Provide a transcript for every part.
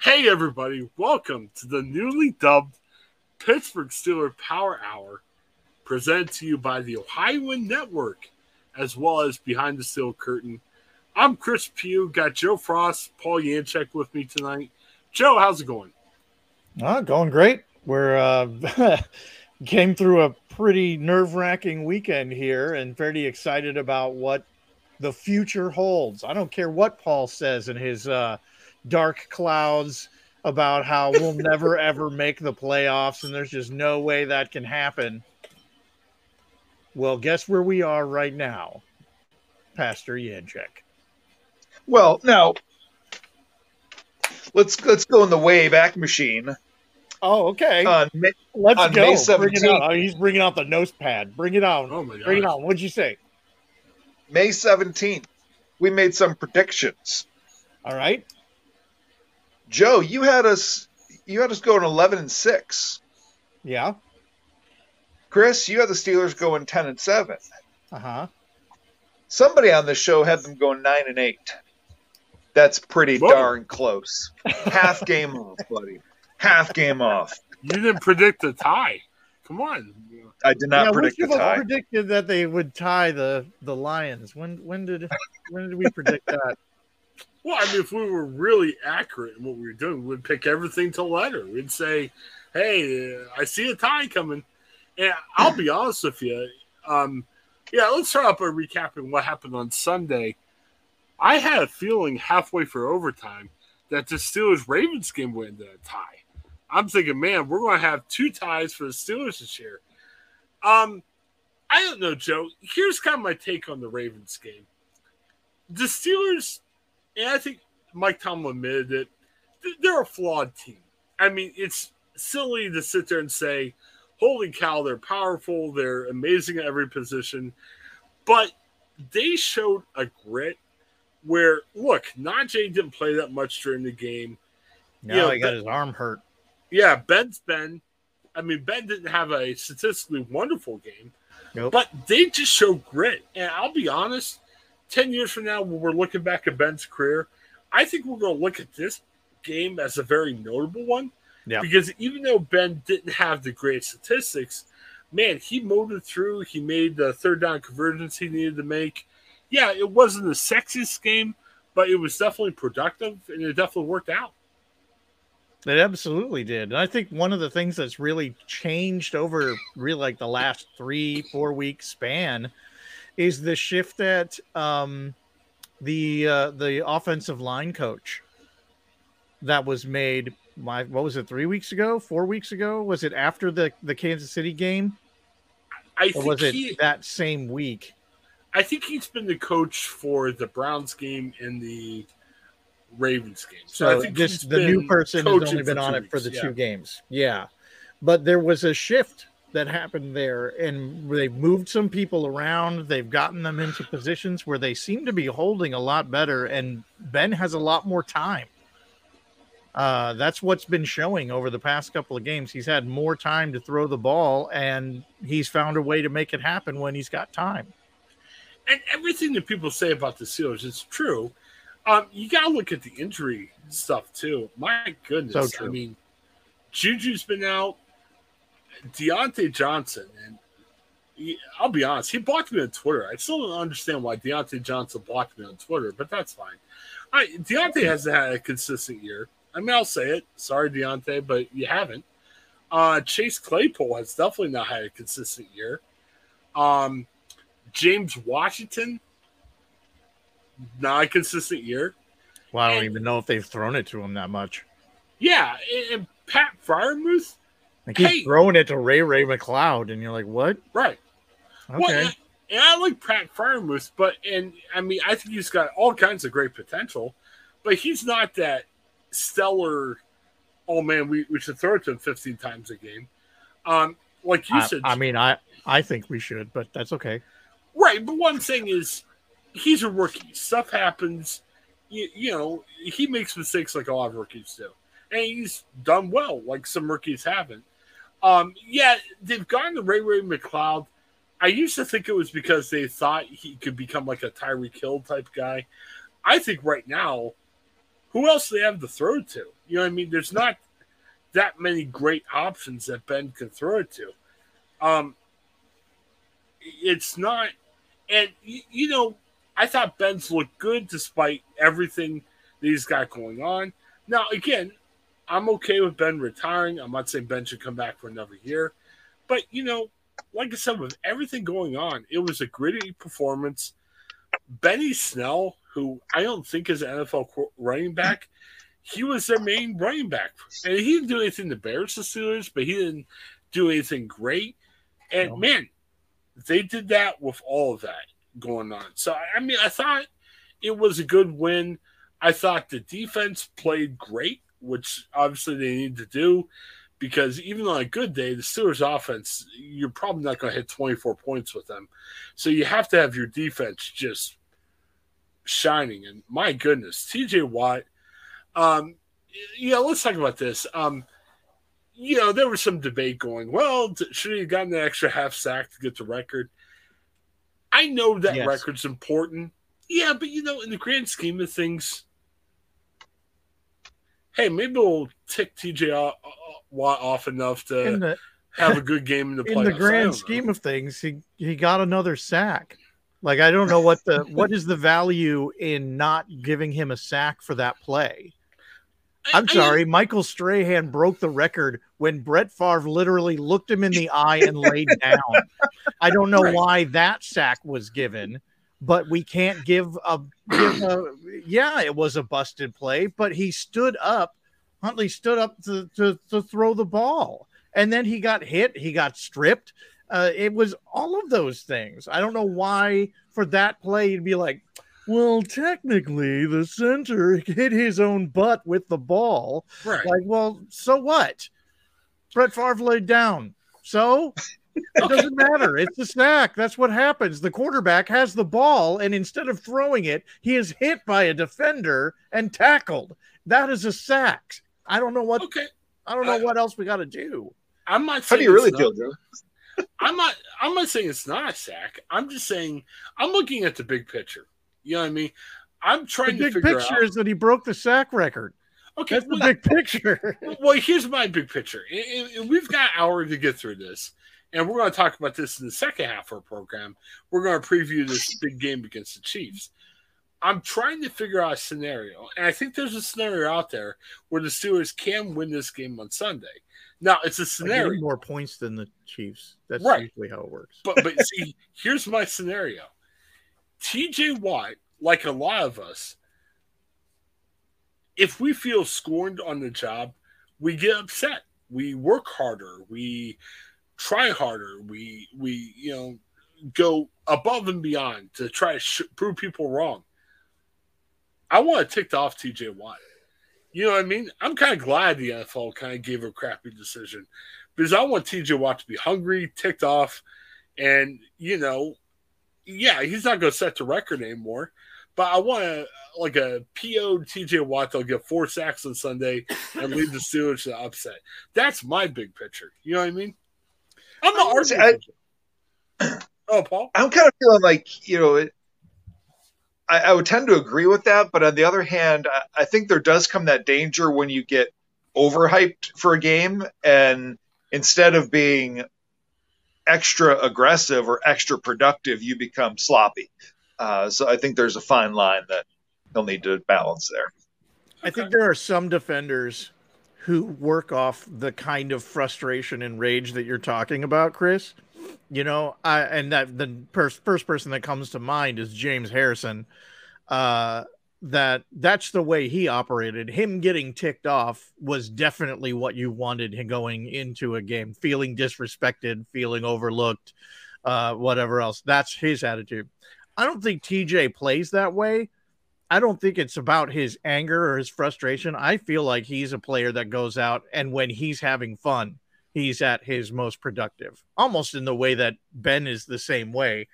Hey, everybody, welcome to the newly dubbed Pittsburgh Steelers Power Hour, presented to you by the Ohioan Network, as well as Behind the Steel Curtain. I'm Chris Pugh, got Joe Frost, Paul Yanchek with me tonight. Joe, how's it going? Oh, going great. We're uh, came through a pretty nerve wracking weekend here and pretty excited about what the future holds. I don't care what Paul says in his uh, dark clouds about how we'll never ever make the playoffs and there's just no way that can happen. Well, guess where we are right now, Pastor Yanchek. Well, now let's let's go in the way back machine. Oh, okay. On May, Let's on go. May Bring it out. Oh, he's bringing out the nose pad. Bring it out. Oh, my god. Bring it gosh. on. What'd you say? May seventeenth, we made some predictions. All right. Joe, you had us you had us going eleven and six. Yeah. Chris, you had the Steelers going ten and seven. Uh huh. Somebody on the show had them going nine and eight. That's pretty Whoa. darn close. Half game off, buddy. Half game off. You didn't predict a tie. Come on. I did not yeah, predict which the tie. predicted that they would tie the the Lions. When when did when did we predict that? Well, I mean, if we were really accurate in what we were doing, we'd pick everything to letter. We'd say, "Hey, uh, I see a tie coming," and I'll be honest with you. Um, yeah, let's start off by recapping what happened on Sunday. I had a feeling halfway through overtime that the Steelers Ravens game would end in a tie. I'm thinking, man, we're going to have two ties for the Steelers this year. Um, I don't know, Joe. Here's kind of my take on the Ravens game. The Steelers and I think Mike Tomlin admitted it. They're a flawed team. I mean, it's silly to sit there and say, "Holy cow, they're powerful, they're amazing at every position," but they showed a grit where, look, Najee didn't play that much during the game. No, Yeah, he got but- his arm hurt. Yeah, Ben's Ben. I mean, Ben didn't have a statistically wonderful game, Nope. but they just show grit. And I'll be honest, 10 years from now, when we're looking back at Ben's career, I think we're going to look at this game as a very notable one. Yeah. Because even though Ben didn't have the great statistics, man, he motored through. He made the third down conversions he needed to make. Yeah, it wasn't the sexiest game, but it was definitely productive and it definitely worked out. It absolutely did. And I think one of the things that's really changed over really like the last three, four week span is the shift at um the uh the offensive line coach that was made my what was it three weeks ago four weeks ago was it after the the kansas city game I or think was it he, that same week I think he's been the coach for the Browns game and the Ravens game. So, I think this the new person has only been on it for the weeks, two games. Yeah. But there was a shift that happened there and they've moved some people around. They've gotten them into positions where they seem to be holding a lot better and Ben has a lot more time. Uh, that's what's been showing over the past couple of games. He's had more time to throw the ball and he's found a way to make it happen when he's got time. And everything that people say about the Steelers is true. Um, you got to look at the injury stuff too. My goodness, So I mean, Juju's been out. Diontae Johnson, and he- I'll be honest, he blocked me on Twitter. I still don't understand why Diontae Johnson blocked me on Twitter, but that's fine. I, Diontae hasn't had a consistent year. I mean, I'll say it. Sorry, Diontae, but you haven't. Uh, Chase Claypool has definitely not had a consistent year. Um, James Washington, not a consistent year. Well, I don't And- even know if they've thrown it to him that much. Yeah, and, and Pat Freiermuth, They keep Hey! throwing it to Ray Ray McCloud, and you're like, what? right. Okay. Well, and, I like Pat Freiermuth, but and I mean I think he's got all kinds of great potential, but he's not that stellar. Oh man, we, we should throw it to him 15 times a game. Um, like you I, said, I mean, I I think we should, but that's okay. right? But one thing is, he's a rookie. Stuff happens. You, you know, he makes mistakes like a lot of rookies do, and he's done well, like some rookies haven't. Um, yeah, they've gotten to Ray Ray McCloud. I used to think it was because they thought he could become like a Tyreek Hill type guy. I think right now, who else do they have to throw to? You know what I mean? There's not that many great options that Ben can throw it to. Um, it's not, and you, you know, I thought Ben's looked good despite everything that he's got going on. Now, again, I'm okay with Ben retiring. I'm not saying Ben should come back for another year, but you know, like I said, with everything going on, it was a gritty performance. Benny Snell, who I don't think is an NFL running back, he was their main running back, and he didn't do anything to embarrass the Steelers, but he didn't do anything great. And no. man, they did that with all of that going on. So I mean, I thought it was a good win. I thought the defense played great, which obviously they need to do because even on a good day, the Steelers offense, you're probably not going to hit 24 points with them. So you have to have your defense just shining. And my goodness, TJ Watt, um, yeah, let's talk about this. Um, you know, there was some debate going, well, should he have gotten an extra half sack to get the record? I know that yes. record's important. Yeah, but you know, in the grand scheme of things, hey, maybe we'll tick TJ Watt uh, uh, off enough to the, have a good game in the playoffs. In the grand scheme know. of things, he he got another sack. Like I don't know what the what is the value in not giving him a sack for that play. I'm I, sorry, I, Michael Strahan broke the record when Brett Favre literally looked him in the eye and laid down. I don't know right. why that sack was given, but we can't give a give a yeah, it was a busted play, but he stood up. Huntley stood up to, to, to throw the ball. And then he got hit, he got stripped. Uh, it was all of those things. I don't know why for that play you'd be like, well, technically, the center hit his own butt with the ball. Right. Like, well, so what? Brett Favre laid down. So it doesn't matter. It's a sack. That's what happens. The quarterback has the ball, and instead of throwing it, he is hit by a defender and tackled. That is a sack. I don't know what. Okay. I don't know uh, what else we got to do. I'm not. How do you really feel, Joe? I'm not. I'm not saying it's not a sack. I'm just saying I'm looking at the big picture. You know what I mean? I'm trying the to big picture out. is that he broke the sack record. Okay, that's well, the big picture. well, here's my big picture. And we've got an hour to get through this, and we're going to talk about this in the second half of our program. We're going to preview this big game against the Chiefs. I'm trying to figure out a scenario, and I think there's a scenario out there where the Steelers can win this game on Sunday. Now, it's a scenario more points than the Chiefs. That's right. usually how it works. But but see, here's my scenario. TJ Watt, like a lot of us, if we feel scorned on the job, we get upset. We work harder. We try harder. We we you know go above and beyond to try to sh- prove people wrong. I want to tick off TJ Watt. You know what I mean? I'm kind of glad the NFL kind of gave a crappy decision because I want TJ Watt to be hungry, ticked off, and you know yeah, he's not going to set the record anymore. But I want to like a PO TJ Watt. They'll get four sacks on Sunday and lead the Steelers to the upset. That's my big picture. You know what I mean? I'm not arguing. I, oh, Paul. I'm kind of feeling like you know. It, I, I, would tend to agree with that, but on the other hand, I, I think there does come that danger when you get overhyped for a game, and instead of being extra aggressive or extra productive, you become sloppy. Uh, so I think there's a fine line that they'll need to balance there. I think there are some defenders who work off the kind of frustration and rage that you're talking about, Chris. You know, I and that the first first person that comes to mind is James Harrison. Uh, that that's the way he operated. Him getting ticked off was definitely what you wanted him going into a game, feeling disrespected, feeling overlooked, uh, whatever else. That's his attitude. I don't think TJ plays that way. I don't think it's about his anger or his frustration. I feel like he's a player that goes out and when he's having fun, he's at his most productive, almost in the way that Ben is the same way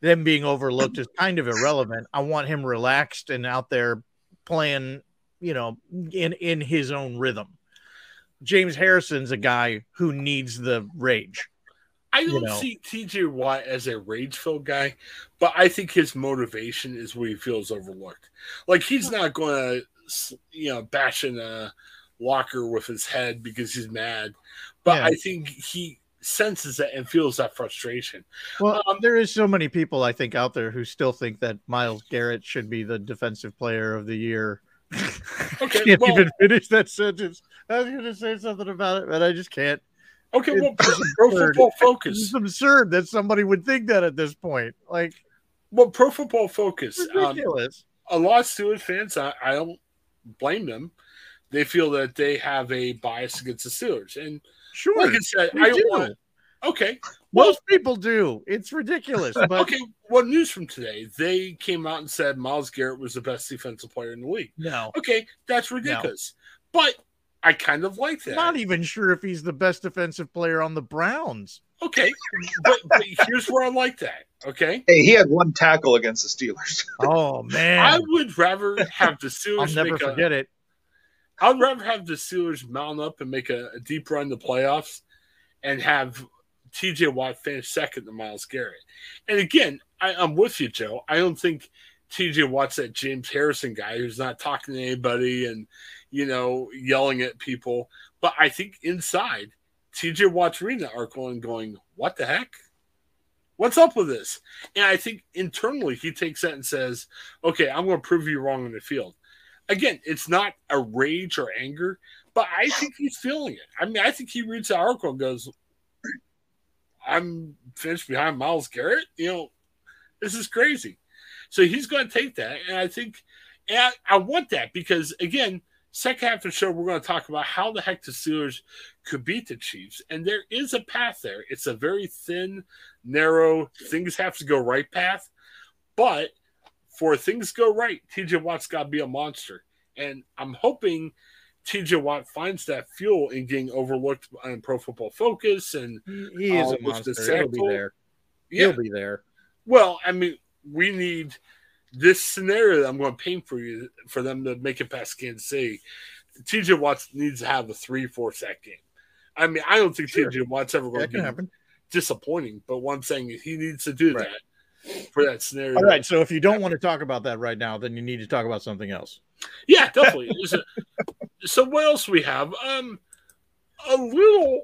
them being overlooked is kind of irrelevant. I want him relaxed and out there playing, you know, in in his own rhythm. James Harrison's a guy who needs the rage. I don't you know. see TJ Watt as a rage filled guy, but I think his motivation is where he feels overlooked. Like he's not going to you know, bashing a locker with his head because he's mad. But Yeah. I think he senses that and feels that frustration. Well, Um, there is so many people I think out there who still think that Myles Garrett should be the defensive player of the year. Okay, can't well- even finish that sentence. I was going to say something about it, but I just can't. Okay, well, Pro football focus. It's absurd that somebody would think that at this point. Like Well, Pro Football Focus. Um, ridiculous. a lot of Steelers fans, I, I don't blame them. They feel that they have a bias against the Steelers, and sure, like I said, I don't want. Okay, well, most people do. It's ridiculous. But okay. What news from today? They came out and said Myles Garrett was the best defensive player in the league. no, Okay, that's ridiculous. But I kind of like that. not even sure if he's the best defensive player on the Browns. Okay, but, but here's where I like that. Okay, Hey, he had one tackle against the Steelers. Oh man, I would rather have the Steelers. I'll never make a, forget it. I'd rather have the Steelers mount up and make a, a deep run to the playoffs and have TJ Watt finish second to Myles Garrett. And again, I, I'm with you, Joe. I don't think TJ Watt's that James Harrison guy who's not talking to anybody and, you know, yelling at people. But I think inside, TJ Watt's reading that article and going, what the heck? What's up with this? And I think internally he takes that and says, okay, I'm going to prove you wrong in the field again, it's not a rage or anger, but I think he's feeling it. I mean, I think he reads the article and goes, I'm finished behind Myles Garrett. You know, this is crazy. So he's going to take that. And I think, and I, I want that because, again, second half of the show, we're going to talk about how the heck the Steelers could beat the Chiefs. And there is a path there. It's a very thin, narrow, things have to go right path. But for things to go right, TJ Watt's got to be a monster. And I'm hoping TJ Watt finds that fuel in getting overlooked on Pro Football Focus. And He is uh, a monster. He'll be there. yeah, He'll be there. well, I mean, we need this scenario that I'm going to paint for you for them to make it past Kansas City. TJ Watts needs to have a three, four sack game. I mean, I don't think Sure. TJ Watt's ever going to be happen. disappointing, but what I'm saying is he needs to do Right. that for that scenario. All right. So if you don't want to talk about that right now, then you need to talk about something else. Yeah, definitely. so, so what else we have? Um, a little,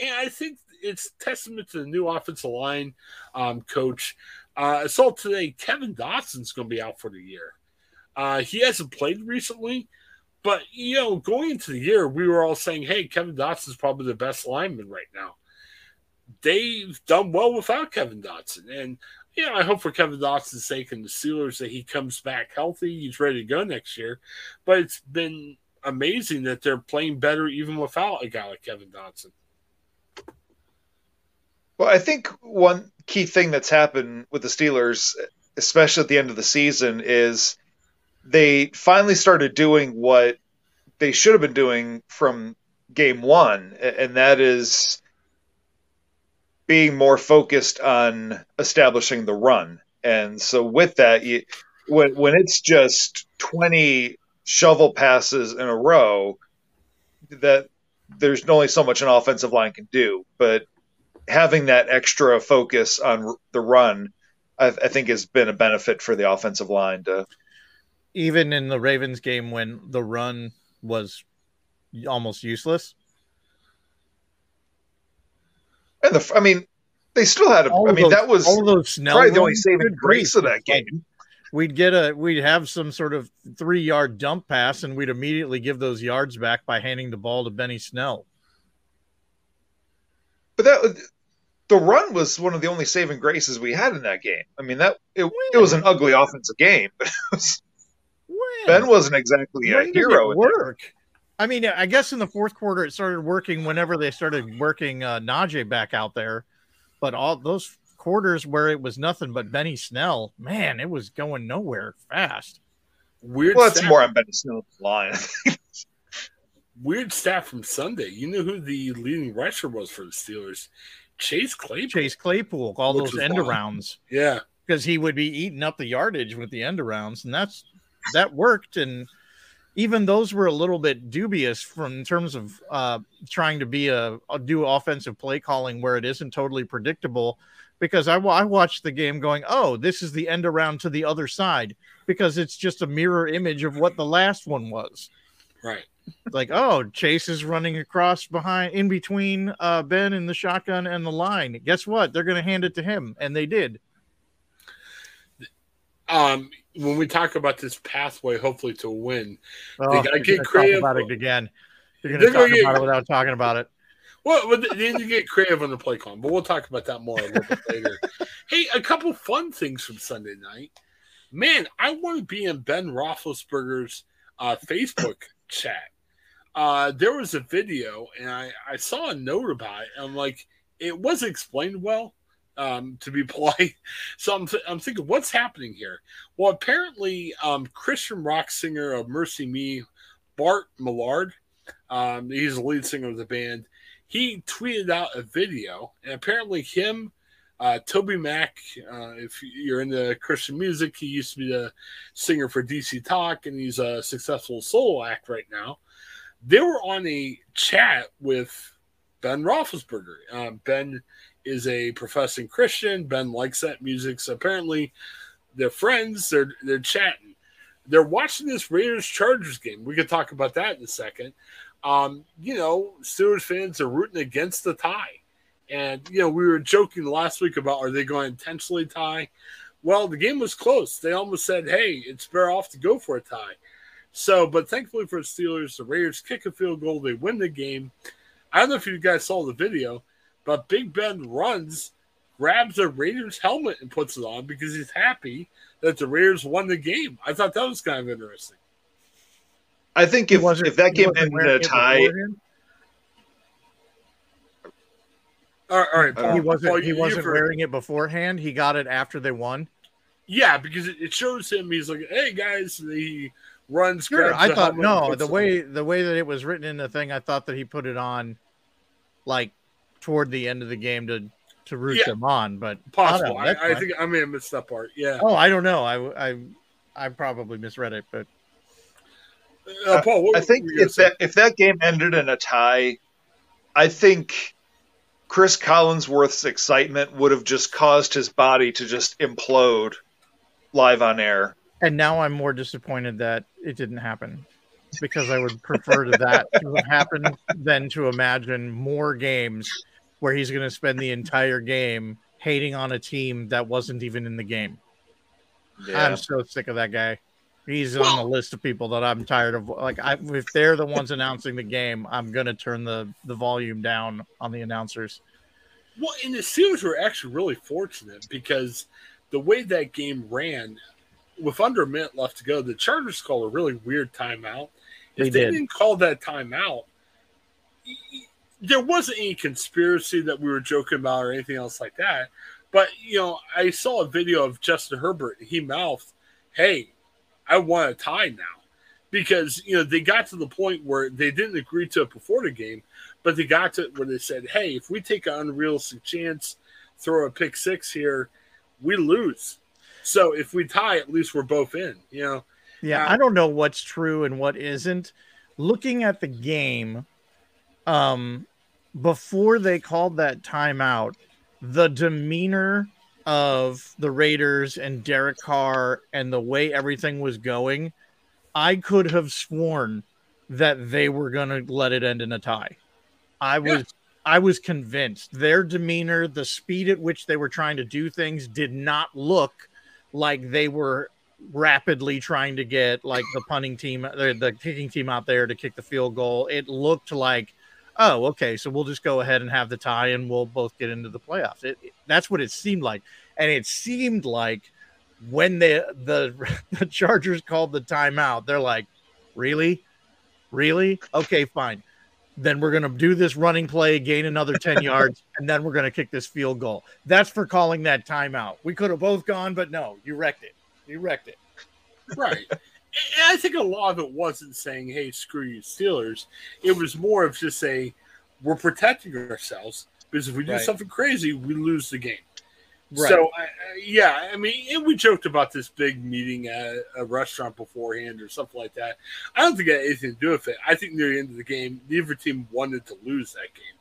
and I think it's testament to the new offensive line um, coach. Uh, I saw today Kevin Dotson's going to be out for the year. Uh, he hasn't played recently, but you know, going into the year, we were all saying, "Hey, Kevin Dotson's probably the best lineman right now." They've done well without Kevin Dotson, and you know, I hope for Kevin Dotson's sake and the Steelers that he comes back healthy. He's ready to go next year. But it's been amazing that they're playing better even without a guy like Kevin Dotson. Well, I think one key thing that's happened with the Steelers, especially at the end of the season, is they finally started doing what they should have been doing from game one, and that is being more focused on establishing the run. And so, with that, you, when when it's just twenty shovel passes in a row, that there's only so much an offensive line can do, but having that extra focus on the run, I, I think has been a benefit for the offensive line. To Even in the Ravens game when the run was almost useless. and the, I mean, they still had. A, All I mean, those- that was all those Snell probably the only saving grace of that like game. We'd get a we'd have some sort of three yard dump pass, and we'd immediately give those yards back by handing the ball to Benny Snell. But that the run was one of the only saving graces we had in that game. I mean, that it, it was an ugly offensive game, but it was, Ben wasn't exactly a When did hero. it work. I mean, I guess in the fourth quarter it started working whenever they started working uh, Najee back out there, but all those quarters where it was nothing but Benny Snell, man, it was going nowhere fast. Weird Well, that's stat, more on Ben Snell's line. weird stat from Sunday. You know who the leading rusher was for the Steelers? Chase Claypool. Chase Claypool, all Which those end wild. arounds Yeah. because he would be eating up the yardage with the end arounds, and that's that worked. And even those were a little bit dubious from in terms of uh, trying to be a, a do offensive play calling where it isn't totally predictable. because I, I watched the game going, oh, this is the end around to the other side because it's just a mirror image of what the last one was. Right. Like, oh, Chase is running across behind in between uh, Ben and the shotgun and the line. Guess what? They're going to hand it to him, and they did. Um, when we talk about this pathway, hopefully to win, Oh, they gotta get talk creative. about it again. You're going to talk get- about it without talking about it. Well, they need to get creative on the play con, but we'll talk about that more a little bit later. Hey, a couple fun things from Sunday night. Man, I want to be in Ben Roethlisberger's uh, Facebook chat. Uh, there was a video, and I, I saw a note about it. I'm like, it wasn't explained well, um, to be polite. So I'm, th- I'm thinking, what's happening here? Well, apparently, um, Christian rock singer of MercyMe, Bart Millard, um, he's the lead singer of the band he tweeted out a video, and apparently him, uh, TobyMac, uh, if you're into Christian music, he used to be the singer for DC Talk, and he's a successful solo act right now. They were on a chat with Ben Roethlisberger. Uh, ben is a professing Christian. Ben likes that music, so apparently they're friends. They're they're chatting. They're watching this Raiders Chargers game. We could talk about that in a second um, you know, Steelers fans are rooting against the tie. And, you know, we were joking last week about are they going to intentionally tie? Well, the game was close. They almost said, hey, it's better off to go for a tie. So, but thankfully for the Steelers, the Raiders kick a field goal. They win the game. I don't know if you guys saw the video, but Big Ben runs, grabs a Raiders helmet and puts it on because he's happy that the Raiders won the game. I thought that was kind of interesting. I think if, wasn't- if that game wasn't ended in a tie. All right, all right Uh, Paul, he wasn't. you- He you wasn't wearing it beforehand. He got it after they won. Yeah, because it it shows him. He's like, "Hey guys," he runs. Sure, I thought no. The way on. the way that it was written in the thing, I thought that he put it on, like toward the end of the game to to root Yeah. them on. But possible. I, I think I may have missed that part. Yeah, Oh, I don't know. I I I probably misread it, but uh, Paul. What I think were you gonna if say? that if that game ended in a tie, I think Chris Collinsworth's excitement would have just caused his body to just implode live on air. And now I'm more disappointed that it didn't happen because I would prefer to that to have happened than to imagine more games where he's going to spend the entire game hating on a team that wasn't even in the game. I'm so sick of that guy. He's on the list of people that I'm tired of. Like, I, if they're the ones announcing the game, I'm gonna turn the the volume down on the announcers. Well, and the Steelers were actually really fortunate because the way that game ran, with under a minute left to go, the Chargers called a really weird timeout. If They they, did. didn't call that timeout, there wasn't any conspiracy that we were joking about or anything else like that. But you know, I saw a video of Justin Herbert. He mouthed, "Hey, I want a tie now," because you know they got to the point where they didn't agree to it before the game, but they got to where they said, "Hey, if we take an unrealistic chance, throw a pick six here, we lose. So if we tie, at least we're both in." You know, Yeah, Uh, I don't know what's true and what isn't. Looking at the game, um, before they called that timeout, the demeanor of the Raiders and Derek Carr and the way everything was going, I could have sworn that they were going to let it end in a tie. I was Yeah. I was convinced their demeanor, the speed at which they were trying to do things did not look like they were rapidly trying to get like the punting team the, the kicking team out there to kick the field goal. It looked like oh, okay, so we'll just go ahead and have the tie and we'll both get into the playoffs. It, that's what it seemed like. And it seemed like when the the the Chargers called the timeout, they're like, "Really? Really? Okay, fine. Then we're going to do this running play, gain another 10 yards, and then we're going to kick this field goal." That's for calling that timeout. We could have both gone, but no, you wrecked it. You wrecked it. right? and I think a lot of it wasn't saying, "Hey, screw you, Steelers." It was more of just say, "We're protecting ourselves because if we do Right. something crazy, we lose the game." Right. So, I- yeah, I mean, we joked about this big meeting at a restaurant beforehand or something like that. I don't think it had anything to do with it. I think near the end of the game, neither team wanted to lose that game.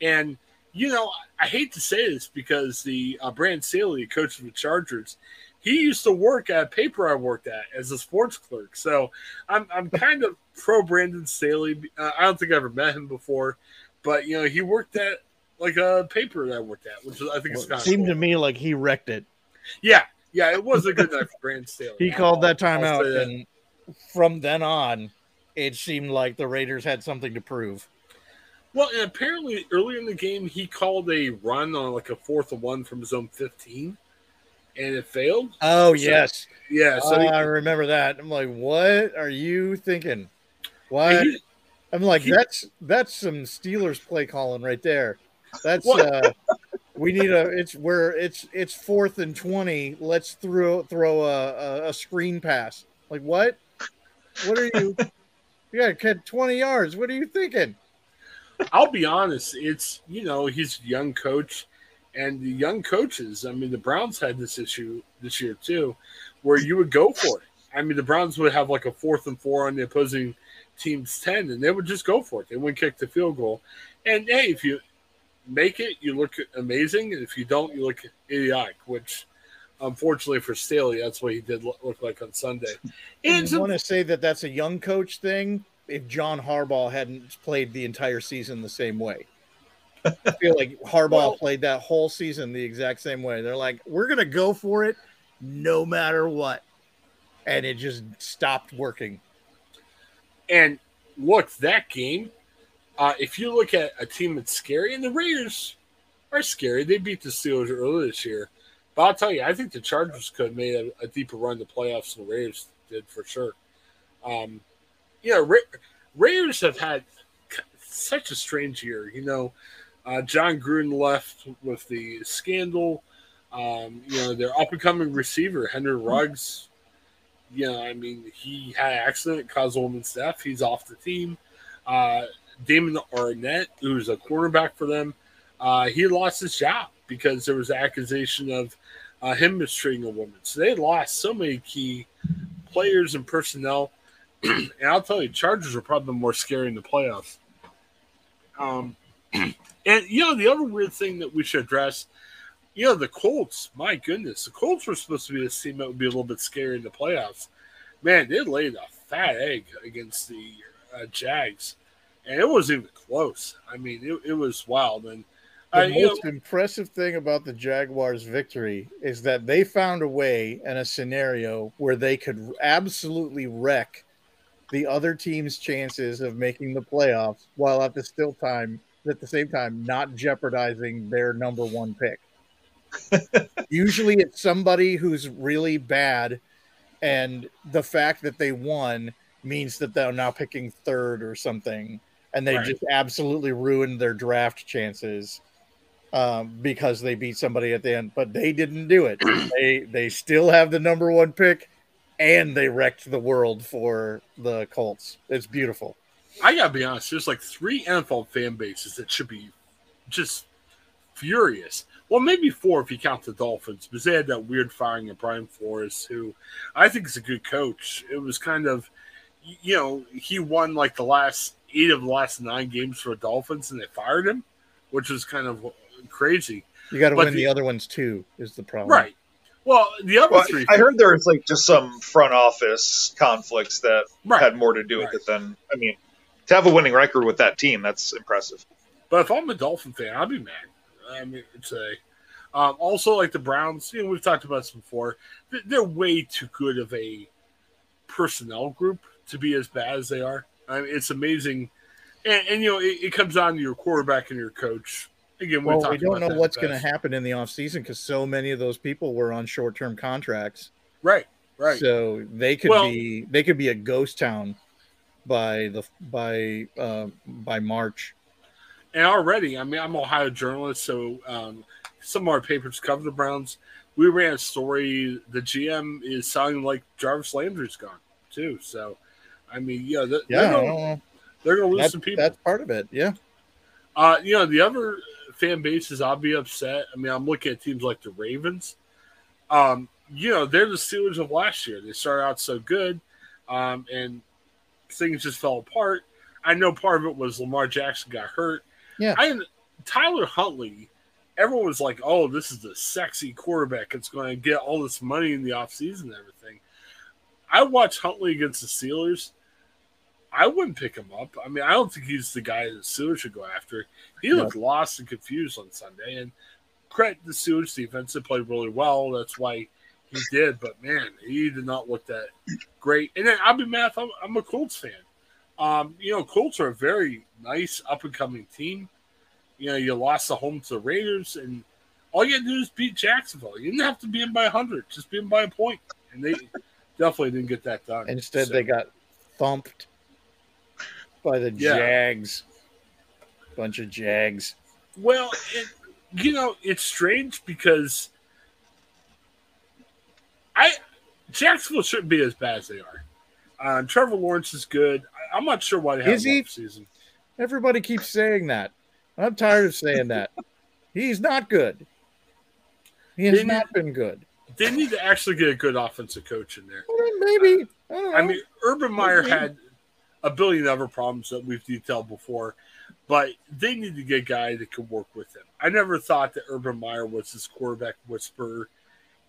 And you know, I hate to say this because the uh, Brand Staley, coach of the Chargers, he used to work at a paper I worked at as a sports clerk. So I'm, I'm kind of pro Brandon Staley. Uh, I don't think I ever met him before, but you know, he worked at like a paper that I worked at, which I think is kind of seemed cool. to me like he wrecked it. Yeah, yeah, it was a good night for Brandon Staley. he called that time out, and from then on, it seemed like the Raiders had something to prove. Well, and apparently earlier in the game, he called a run on like a fourth and one from his own 15 and it failed. Oh so, yes, yeah. So he, I remember that. I'm like, what are you thinking? What? He, I'm like, he, that's that's some Steelers play calling right there. That's uh we need a it's where it's it's fourth and twenty. Let's throw throw a, a, screen pass. Like what? What are you? you got to 20 yards. What are you thinking? I'll be honest. It's you know he's a young coach and the young coaches. I mean, the Browns had this issue this year too, where you would go for it. I mean, the Browns would have like a fourth and four on the opposing team's ten, and they would just go for it. They wouldn't kick the field goal. And hey, if you make it, you look amazing, and if you don't, you look idiotic. Which, unfortunately for Staley, that's what he did look like on Sunday. And I want to say that that's a young coach thing. If John Harbaugh hadn't played the entire season the same way, I feel like Harbaugh well, played that whole season the exact same way. They're like, we're gonna go for it no matter what, and it just stopped working. And look, that game. Uh, if you look at a team that's scary, and the Raiders are scary, they beat the Steelers earlier this year. But I'll tell you, I think the Chargers could have made a, a deeper run to the playoffs than the Raiders did for sure. Um, you know, Ra- Raiders have had such a strange year. You know, uh, Jon Gruden left with the scandal. Um, you know, their up and coming receiver, Henry Ruggs. You know, I mean, he had an accident, caused a woman's death. He's off the team. Uh, Damon Arnette, who's a quarterback for them, uh, he lost his job because there was accusation of uh, him mistreating a woman. So they lost so many key players and personnel. and I'll tell you, Chargers are probably more scary in the playoffs. Um, and you know, the other weird thing that we should address, you know, the Colts. My goodness, the Colts were supposed to be a team that would be a little bit scary in the playoffs. Man, they laid a fat egg against the uh, Jags, and it wasn't even close. I mean, it, it was wild. And the uh, most know, impressive thing about the Jaguars' victory is that they found a way and a scenario where they could absolutely wreck the other team's chances of making the playoffs while at the still time at the same time not jeopardizing their number one pick. Usually it's somebody who's really bad, and the fact that they won means that they're now picking third or something, and they right. just absolutely ruined their draft chances um, because they beat somebody at the end. But they didn't do it. they they still have the number one pick, and they wrecked the world for the Colts. It's beautiful. I gotta be honest. There's like three NFL fan bases that should be just furious. Well, maybe four if you count the Dolphins, because they had that weird firing of Brian Flores, who I think is a good coach. It was kind of, you know, he won like the last eight of the last nine games for the Dolphins, and they fired him, which was kind of crazy. You got to win the, the, other ones too. Is the problem right? Well, the other well, three. I heard there was like just some front office conflicts that right. had more to do with right. it than I mean to have a winning record with that team, that's impressive. But if I'm a Dolphin fan, I'd be mad. I mean, say. Um, also, like the Browns, you know, we've talked about this before. They're way too good of a personnel group to be as bad as they are. I mean, it's amazing, and, and you know, it, it, comes down to your quarterback and your coach. Again, well, we don't know what's going to happen in the offseason because so many of those people were on short-term contracts. Right, right. So they could well, be they could be a ghost town by the by uh, by March. And already, I mean, I'm Ohio journalist, so um, some of our papers cover the Browns. We ran a story. The GM is sounding like Jarvis Landry's gone too. So, I mean, yeah, they're, yeah, they're going to lose that, some people. That's part of it. Yeah. Uh, you know, the other fan bases, I'll be upset. I mean, I'm looking at teams like the Ravens. Um, you know, they're the Steelers of last year. They started out so good, um, and things just fell apart. I know part of it was Lamar Jackson got hurt. Yeah. I Tyler Huntley, everyone was like, "Oh, this is the sexy quarterback. It's going to get all this money in the offseason and everything." I watched Huntley against the Steelers. I wouldn't pick him up. I mean, I don't think he's the guy that the Steelers should go after. He looked lost and confused on Sunday, and credit the Steelers defense. They played really well. That's why he did. But man, he did not look that great. And then I'll be mad. I'm, I'm a Colts fan. Um, you know, Colts are a very nice up and coming team. You know, you lost the home to the Raiders, and all you had to do is beat Jacksonville. You didn't have to beat them by 100, just beat them by a point. And they definitely didn't get that done. Instead, so. they got thumped by the yeah. Jags. Bunch of Jags. Well, it, you know, it's strange because I Jacksonville shouldn't be as bad as they are. Uh, Trevor Lawrence is good. I, am not sure why they have is season. Everybody keeps saying that. I'm tired of saying that. He's not good. He has they not need, been good. They need to actually get a good offensive coach in there. Well, maybe. I, I, mean, Urban Meyer maybe. had a billion other problems that we've detailed before, but they need to get a guy that can work with him. I never thought that Urban Meyer was this quarterback whisperer,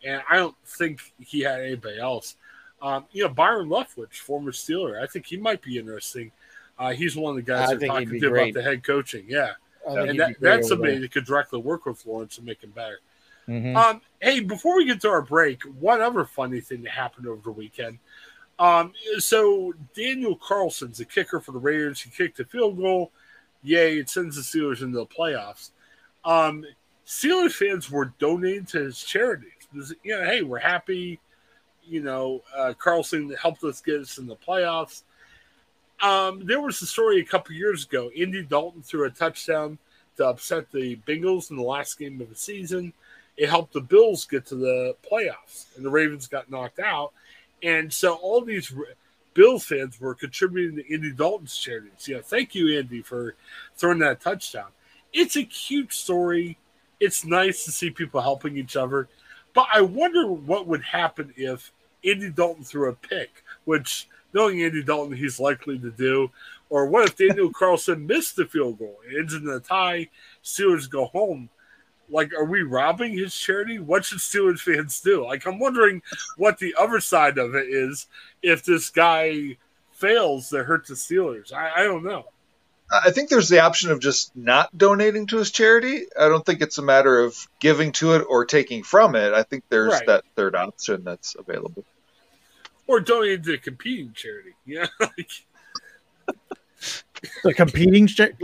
and I don't think he had anybody else. Um, you know, Byron Leftwich, former Steeler, I think he might be interesting. Uh, he's one of the guys that talking to about the head coaching. Yeah, and that, that's somebody that could directly work with Lawrence and make him better. Mm-hmm. Um, hey, before we get to our break, one other funny thing that happened over the weekend. Um, so Daniel Carlson's a kicker for the Raiders. He kicked a field goal. Yay! It sends the Steelers into the playoffs. Um, Steelers fans were donating to his charities. You know, hey, we're happy. You know, uh, Carlson helped us get us in the playoffs. Um, there was a story a couple years ago. Andy Dalton threw a touchdown to upset the Bengals in the last game of the season. It helped the Bills get to the playoffs, and the Ravens got knocked out. And so all these Bills fans were contributing to Andy Dalton's charities. Yeah, thank you, Andy, for throwing that touchdown. It's a cute story. It's nice to see people helping each other. But I wonder what would happen if Andy Dalton threw a pick, which knowing Andy Dalton, he's likely to do. Or what if Daniel Carlson missed the field goal? It ends in a tie. Steelers go home. Like, are we robbing his charity? What should Steelers fans do? Like, I'm wondering what the other side of it is if this guy fails that hurt the Steelers. I, I don't know. I think there's the option of just not donating to his charity. I don't think it's a matter of giving to it or taking from it. I think there's right. that third option that's available. Or donating to a competing charity. Yeah. the competing charity,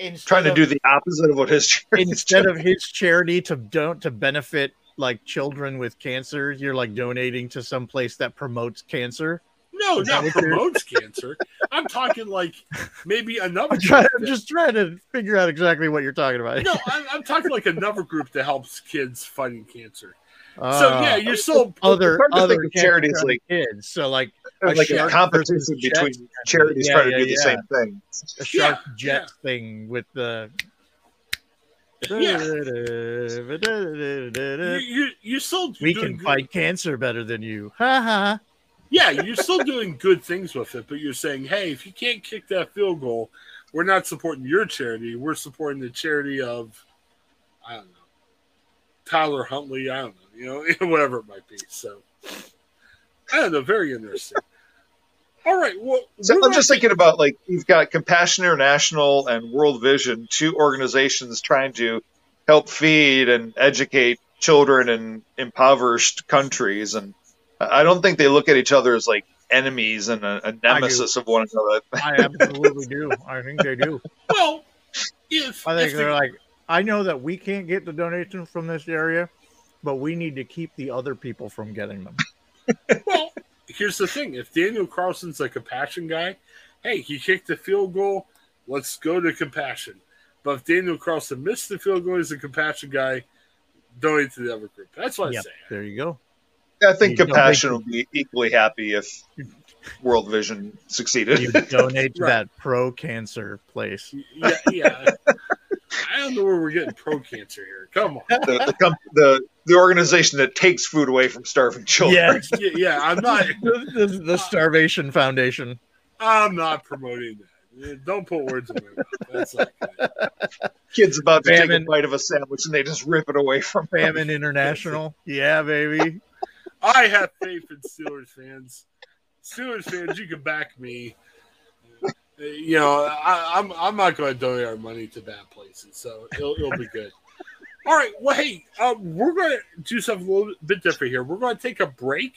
like trying to of, do the opposite of what his charity instead of his charity to don't to benefit like children with cancer, you're like donating to some place that promotes cancer. No, not promotes cancer. I'm talking like maybe another. I'm, trying, I'm just trying to figure out exactly what you're talking about. No, I'm, I'm talking like another group that helps kids fighting cancer. Uh, so yeah, you're still other other charities like kids. So like a like a competition between jet. charities yeah, trying yeah, to do yeah. the same thing. A shark jet thing with the. Yeah. you, you, are still we can good. fight cancer better than you. Ha ha. Yeah, you're still doing good things with it, but you're saying, hey, if you can't kick that field goal, we're not supporting your charity. We're supporting the charity of, I don't know, Tyler Huntley. I don't know, you know, whatever it might be. So, I don't know. Very interesting. All right. Well, so I'm just thinking about like you've got Compassion International and World Vision, two organizations trying to help feed and educate children in impoverished countries, and I don't think they look at each other as like enemies and a, a nemesis of one another. I absolutely do. I think they do. Well, if I think if they're the, like, I know that we can't get the donations from this area, but we need to keep the other people from getting them. well, here's the thing: if Daniel Carlson's a compassion guy, hey, he kicked the field goal. Let's go to compassion. But if Daniel Carlson missed the field goal, he's a compassion guy. Donate to the other group. That's what yep, I say. There you go. I think you compassion will be equally happy if World Vision succeeded. You donate to right. that pro cancer place. Yeah, yeah. I don't know where we're getting pro cancer here. Come on. The, the, the, the, organization that takes food away from starving children. Yeah, yeah, I'm not. the, the, Starvation Foundation. I'm not promoting that. Don't put words in my mouth. That's not good. Kid's about to take Famine. a bite of a sandwich and they just rip it away from him. Famine International. Yeah, baby. I have faith in Steelers fans. Steelers fans, you can back me. You know, I, I'm I'm not going to donate our money to bad places, so it'll, it'll be good. All right. Well, hey, uh, we're going to do something a little bit different here. We're going to take a break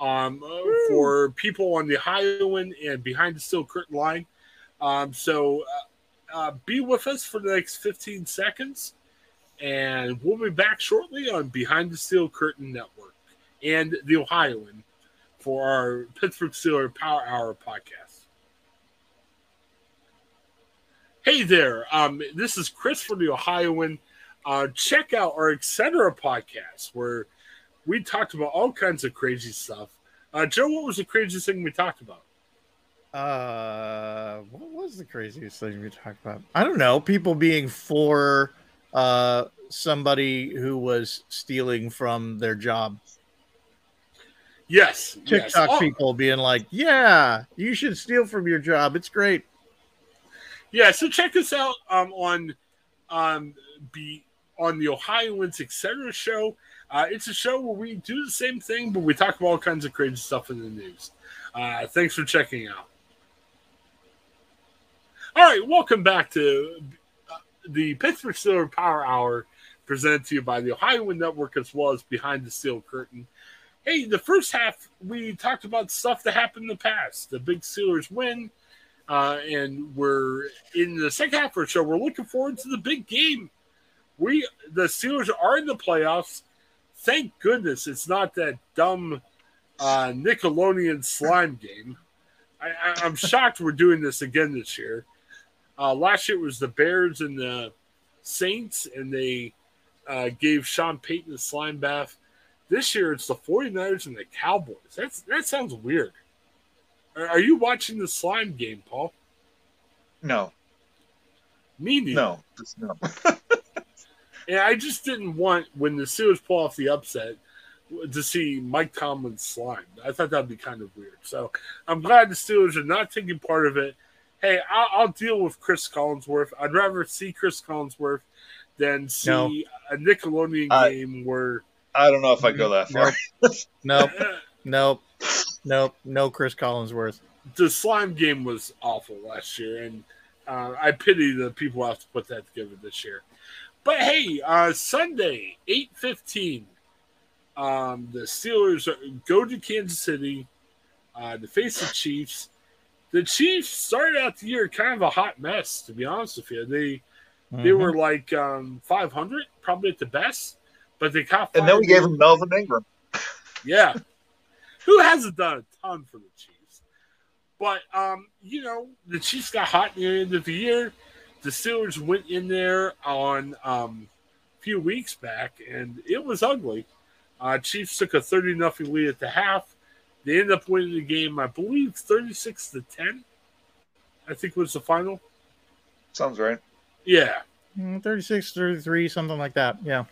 um, uh, for people on the Ohioan and behind the steel curtain line. Um, so uh, uh, be with us for the next 15 seconds, and we'll be back shortly on Behind the Steel Curtain Network and the Ohioan for our Pittsburgh Steelers Power Hour podcast. Hey there, um, this is Chris from the Ohioan. Uh, check out our Etc. podcast where we talked about all kinds of crazy stuff. Uh, Joe, what was the craziest thing we talked about? Uh, what was the craziest thing we talked about? I don't know. People being for uh somebody who was stealing from their job. Yes, yes. TikTok Oh, people being like, "Yeah, you should steal from your job. It's great." Yeah, so check us out um, on um, be on the Ohioans Etc. show. Uh, it's a show where we do the same thing, but we talk about all kinds of crazy stuff in the news. Uh, thanks for checking out. All right, welcome back to uh, the Pittsburgh Steelers Power Hour, presented to you by the Ohioan Network as well as Behind the Steel Curtain. Hey, the first half we talked about stuff that happened in the past. The big Steelers win. Uh, and we're in the second half of our show. We're looking forward to the big game. We the Steelers are in the playoffs. Thank goodness it's not that dumb uh, Nickelodeon slime game. I, I'm shocked we're doing this again this year. Uh, last year it was the Bears and the Saints, and they uh, gave Sean Payton a slime bath. This year it's the 49ers and the Cowboys. That's that sounds weird. Are, are you watching the slime game, Paul? No, Me neither. no, just no. And I just didn't want when the Steelers pull off the upset to see Mike Tomlin slime. I thought that'd be kind of weird. So I'm glad the Steelers are not taking part of it. Hey, I'll, I'll deal with Chris Collinsworth. I'd rather see Chris Collinsworth than see No. a Nickelodeon Uh, game where I don't know if I go that far. Nope, nope, nope, no. Chris Collinsworth. the slime game was awful last year, and uh, I pity the people who have to put that together this year. But hey, uh, Sunday, eight fifteen, um, the Steelers go to Kansas City uh, to face the Chiefs. The Chiefs started out the year kind of a hot mess, to be honest with you. They they Mhm. were like um, five hundred, probably at the best, but they caught. And then we gave them Melvin Ingram. Yeah. Who hasn't done a ton for the Chiefs? But um, you know, the Chiefs got hot near the end of the year. The Steelers went in there on um a few weeks back and it was ugly. Uh Chiefs took a 30 nothing lead at the half. They ended up winning the game, I believe 36 to 10. I think was the final. Sounds right. Yeah. Mm, 36, 33, something like that. Yeah.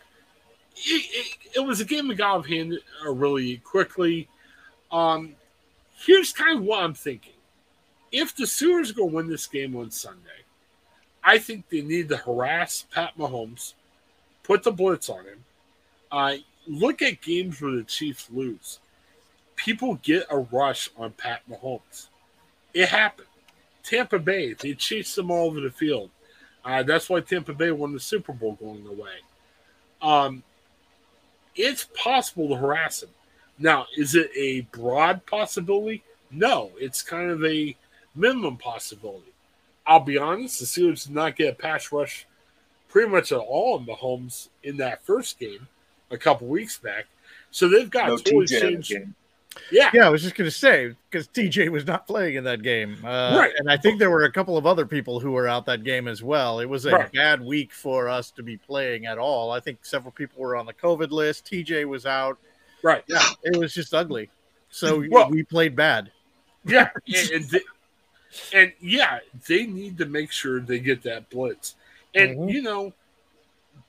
it, it, it was a game that got out of hand uh, really quickly. Um, here's kind of what I'm thinking: if the Steelers go win this game on Sunday, I think they need to harass Pat Mahomes, put the blitz on him. Uh, look at games where the Chiefs lose. People get a rush on Pat Mahomes. It happened. Tampa Bay, they chased them all over the field. Uh, that's why Tampa Bay won the Super Bowl going away. Um, it's possible to harass him. Now, is it a broad possibility? No, it's kind of a minimum possibility. I'll be honest, the Steelers did not get a pass rush pretty much at all in Mahomes in that first game a couple weeks back. So they've got No totally TJ in the changed. Yeah, Yeah, I was just going to say because TJ was not playing in that game, uh, Right. And I think there were a couple of other people who were out that game as well. It was a Right. bad week for us to be playing at all. I think several people were on the COVID list. TJ was out. Right. Yeah. It was just ugly. So Well- we played bad. Yeah, and, they- and yeah, they need to make sure they get that blitz. And Mhm. you know,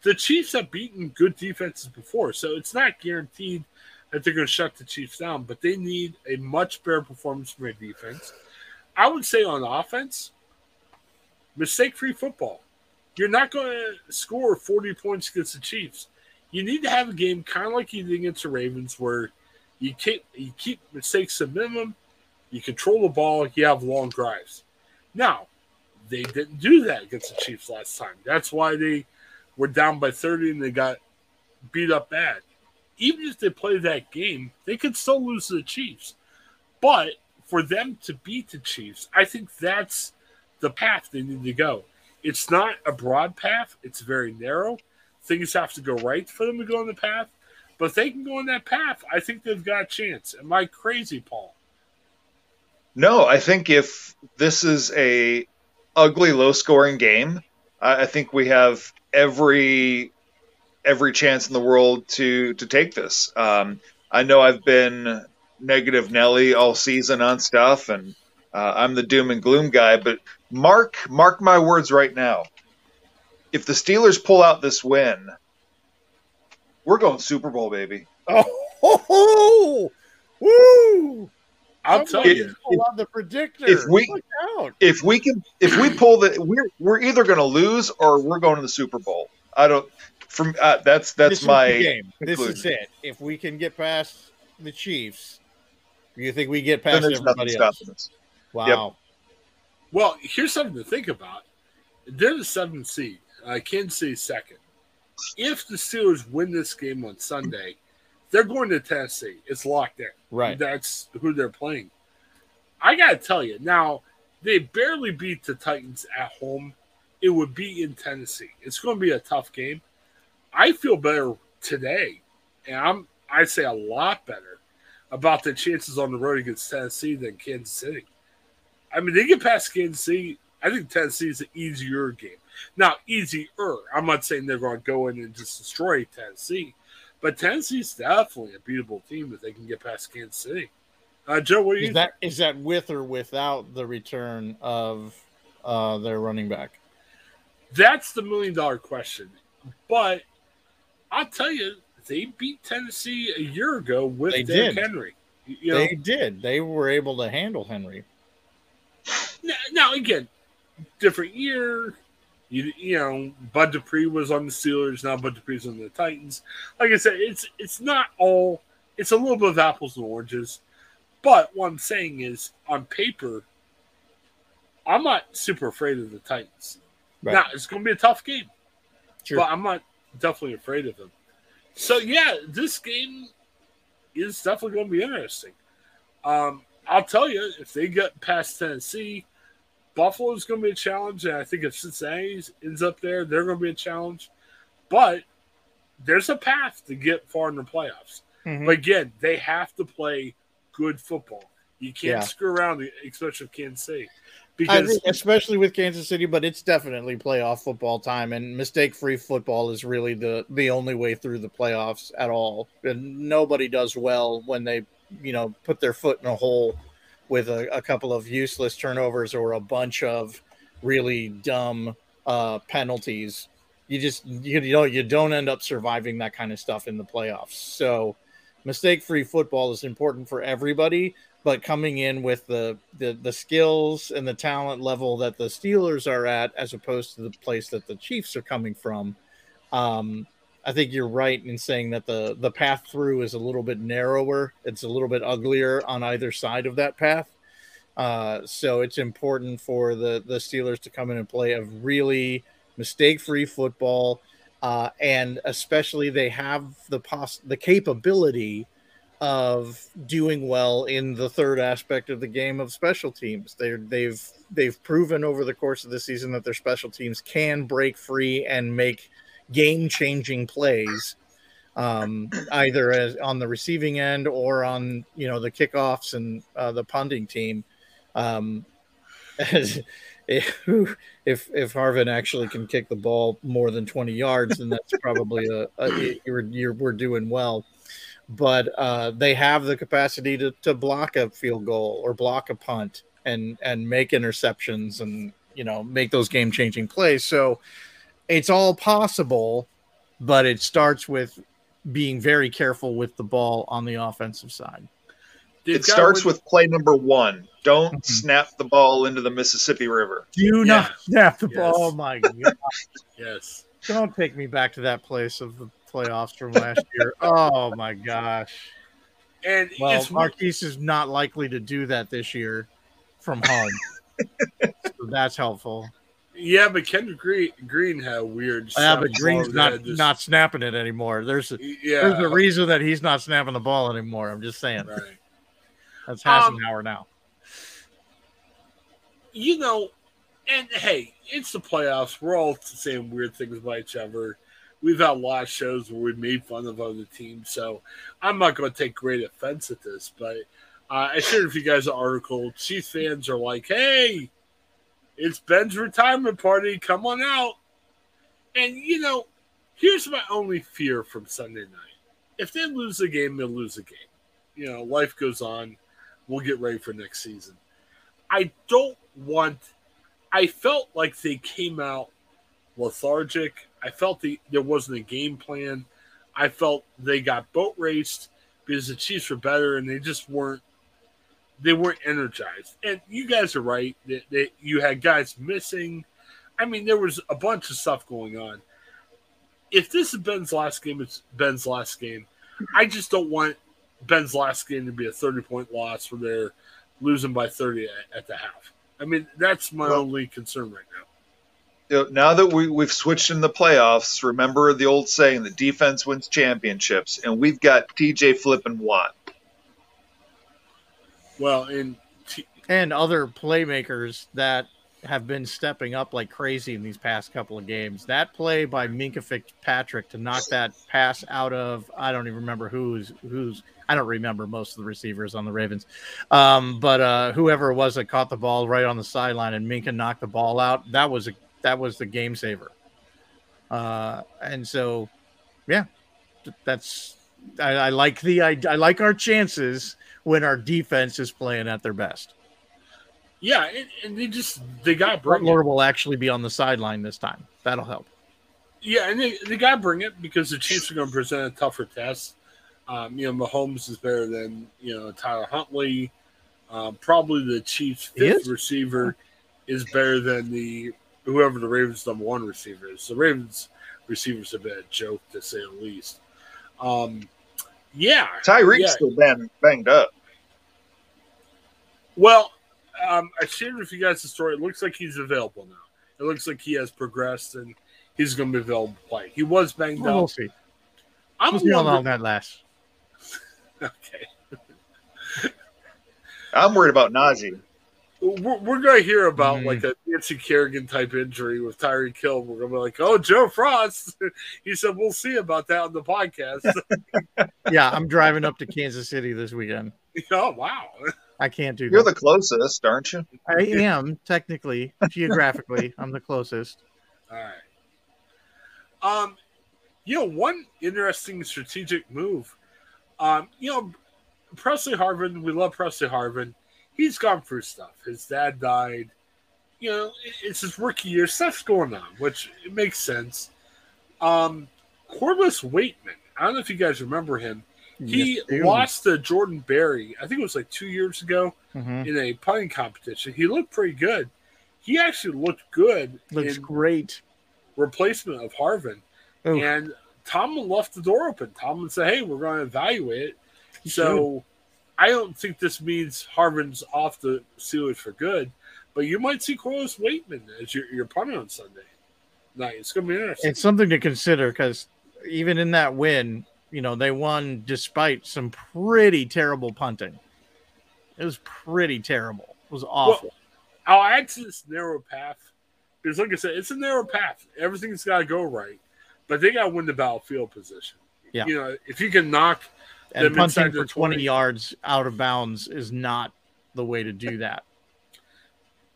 the Chiefs have beaten good defenses before, so it's not guaranteed that they're going to shut the Chiefs down. But they need a much better performance from their defense. I would say on offense, mistake free football. You're not going to score 40 points against the Chiefs. You need to have a game kind of like you did against the Ravens where you keep, you keep mistakes to minimum, you control the ball, you have long drives. Now, they didn't do that against the Chiefs last time. That's why they were down by 30 and they got beat up bad. Even if they play that game, they could still lose to the Chiefs. But for them to beat the Chiefs, I think that's the path they need to go. It's not a broad path, it's very narrow. Things have to go right for them to go on the path. But if they can go on that path, I think they've got a chance. Am I crazy, Paul? No, I think if this is a ugly, low scoring game, I think we have every every chance in the world to to take this. Um, I know I've been negative Nelly all season on stuff, and uh, I'm the doom and gloom guy. But mark mark my words right now. If the Steelers pull out this win, we're going Super Bowl, baby. Oh, ho, ho. woo! I'll tell you. on the predictor. If we if we can if we pull the we're we're either going to lose or we're going to the Super Bowl. I don't. From uh, that's that's this my the game. This is it. If we can get past the Chiefs, you think we get past there's nothing everybody else? stopping us. Wow. Well, here's something to think about. They're the seventh seed. Uh, Kansas City second. If the Steelers win this game on Sunday, they're going to Tennessee. It's locked in. Right. That's who they're playing. I got to tell you, now, they barely beat the Titans at home. It would be in Tennessee. It's going to be a tough game. I feel better today, and I'm I'd say a lot better about the chances on the road against Tennessee than Kansas City. I mean, they get past Kansas City. I think Tennessee is an easier game. Now, easier. I'm not saying they're going to go in and just destroy Tennessee, but Tennessee's definitely a beatable team if they can get past Kansas City. Uh, Joe, what do you Is that is that with or without the return of uh, their running back? That's the million dollar question. But I'll tell you, they beat Tennessee a year ago with They Derrick did. Henry. You you know, They did. They were able to handle Henry. now, now again, different year. You, you know, Bud Dupree was on the Steelers. Now Bud Dupree's on the Titans. Like I said, it's it's not all. It's a little bit of apples and oranges. But what I'm saying is, on paper, I'm not super afraid of the Titans. Right. Now it's going to be a tough game. Sure. but I'm not definitely afraid of them. So yeah, this game is definitely going to be interesting. Um, I'll tell you, if they get past Tennessee, Buffalo's going to be a challenge, and I think if Cincinnati ends up there, they're going to be a challenge. But there's a path to get far in the playoffs. Mhm. But again, they have to play good football. You can't Yeah. screw around, especially with Kansas City, I because think, especially with Kansas City, but it's definitely playoff football time, and mistake-free football is really the the only way through the playoffs at all. And nobody does well when they, you know, put their foot in a hole with a, a couple of useless turnovers or a bunch of really dumb uh, penalties. You just you, you you don't end up surviving that kind of stuff in the playoffs. So mistake-free football is important for everybody, but coming in with the, the the skills and the talent level that the Steelers are at, as opposed to the place that the Chiefs are coming from, um, I think you're right in saying that the the path through is a little bit narrower. It's a little bit uglier on either side of that path. Uh, so it's important for the the Steelers to come in and play a really mistake-free football, uh, and especially they have the poss the capability of doing well in the third aspect of the game of special teams. They they've they've proven over the course of the season that their special teams can break free and make game changing plays, um, either as on the receiving end or on you know the kickoffs and uh, the punting team. Um, if if if Harvin actually can kick the ball more than twenty yards, then that's probably a, a you're, you're we're doing well but uh, they have the capacity to, to block a field goal or block a punt and and make interceptions and you know make those game changing plays. So it's all possible, but it starts with being very careful with the ball on the offensive side. they've It got starts win- with play number one. Don't Mhm. snap the ball into the Mississippi River. Do not snap the Yes. ball. Oh my god! yes. Don't take me back to that place of the playoffs from last year. Oh my gosh! And Well, it's Maurkice is not likely to do that this year from home, so that's helpful. Yeah, but Kendrick Green, Green had weird. Yeah, but Green's not just- not snapping it anymore. There's a, Yeah, there's a reason that he's not snapping the ball anymore. I'm just saying. right. That's Um, Hassenauer now. you know, and hey, it's the playoffs. We're all saying weird things about each other. We've had a lot of shows where we made fun of other teams, so I'm not going to take great offense at this. But uh, I shared with you guys an article. Chiefs fans are like, "Hey, it's Ben's retirement party. Come on out." And you know, here's my only fear from Sunday night: if they lose a game, they'll lose a game. You know, life goes on. We'll get ready for next season. I don't want. I felt like they came out lethargic. I felt the, there wasn't a game plan. I felt they got boat raced because the Chiefs were better and they just weren't. They weren't energized. And you guys are right. That, that you had guys missing. I mean, there was a bunch of stuff going on. If this is Ben's last game, it's Ben's last game. I just don't want Ben's last game to be a 30 point loss where they're losing by 30 at, at the half. I mean, that's my Well- only concern right now. You know, now that we, we've switched in the playoffs, remember the old saying, the defense wins championships, and we've got TJ flipping Watt. Well, and t- and other playmakers that have been stepping up like crazy in these past couple of games. That play by Minkah Fitzpatrick to knock that pass out of I don't even remember who's who's I don't remember most of the receivers on the Ravens, um, but uh, whoever it was that caught the ball right on the sideline and Minkah knocked the ball out. That was a that was the game saver. Uh, and so, yeah, that's I, I like the I, I like our chances when our defense is playing at their best. yeah, and, and they just they got Brett bring it. Lord will actually be on the sideline this time. That'll help. Yeah, and they, they got to bring it because the Chiefs are going to present a tougher test. Um, you know, Mahomes is better than you know Tyler Huntley. Um, probably the Chiefs' fifth is? receiver is better than the whoever the Ravens' number one receiver is. The Ravens receivers have been a joke to say the least. Um, yeah, Tyreek's Yeah. still bang, banged up. Well, um, I shared with you guys the story. It looks like he's available now. It looks like he has progressed and he's going to be available to play. He was banged Well, we'll up. see. I'm We'll see how long that lasts. Okay. I'm worried about Najee. We're, we're going to hear about Mhm. like a Nancy Kerrigan type injury with Tyreek Hill. We're going to be like, oh, Joe Frost. he said, we'll see about that on the podcast. Yeah, I'm driving up to Kansas City this weekend. oh, wow. I can't do You're that. the closest, aren't you? I am technically, geographically, I'm the closest. All right. Um, you know, one interesting strategic move. Um, you know, Presley Harvin, we love Presley Harvin. He's gone through stuff. His dad died. You know, it's his rookie year. Stuff's going on, which it makes sense. Um, Corliss Waitman. I don't know if you guys remember him. He Yes, lost to Jordan Berry. I think it was like two years ago Mhm. in a punting competition. He looked pretty good. He actually looked good Looks great. replacement of Harvin. Oof. And Tomlin left the door open. Tomlin said, "Hey, we're going to evaluate it." So I don't think this means Harvin's off the Steelers for good, but you might see Corliss Waitman as your, your punter on Sunday night. It's going to be interesting. It's something to consider because even in that win, you know, they won despite some pretty terrible punting. It was pretty terrible. It was awful. I'll add to this narrow path because, like I said, it's a narrow path. Everything's got to go right, but they got to win the battlefield position. Yeah. you know, if you can knock and punting for 20 20. yards out of bounds is not the way to do that.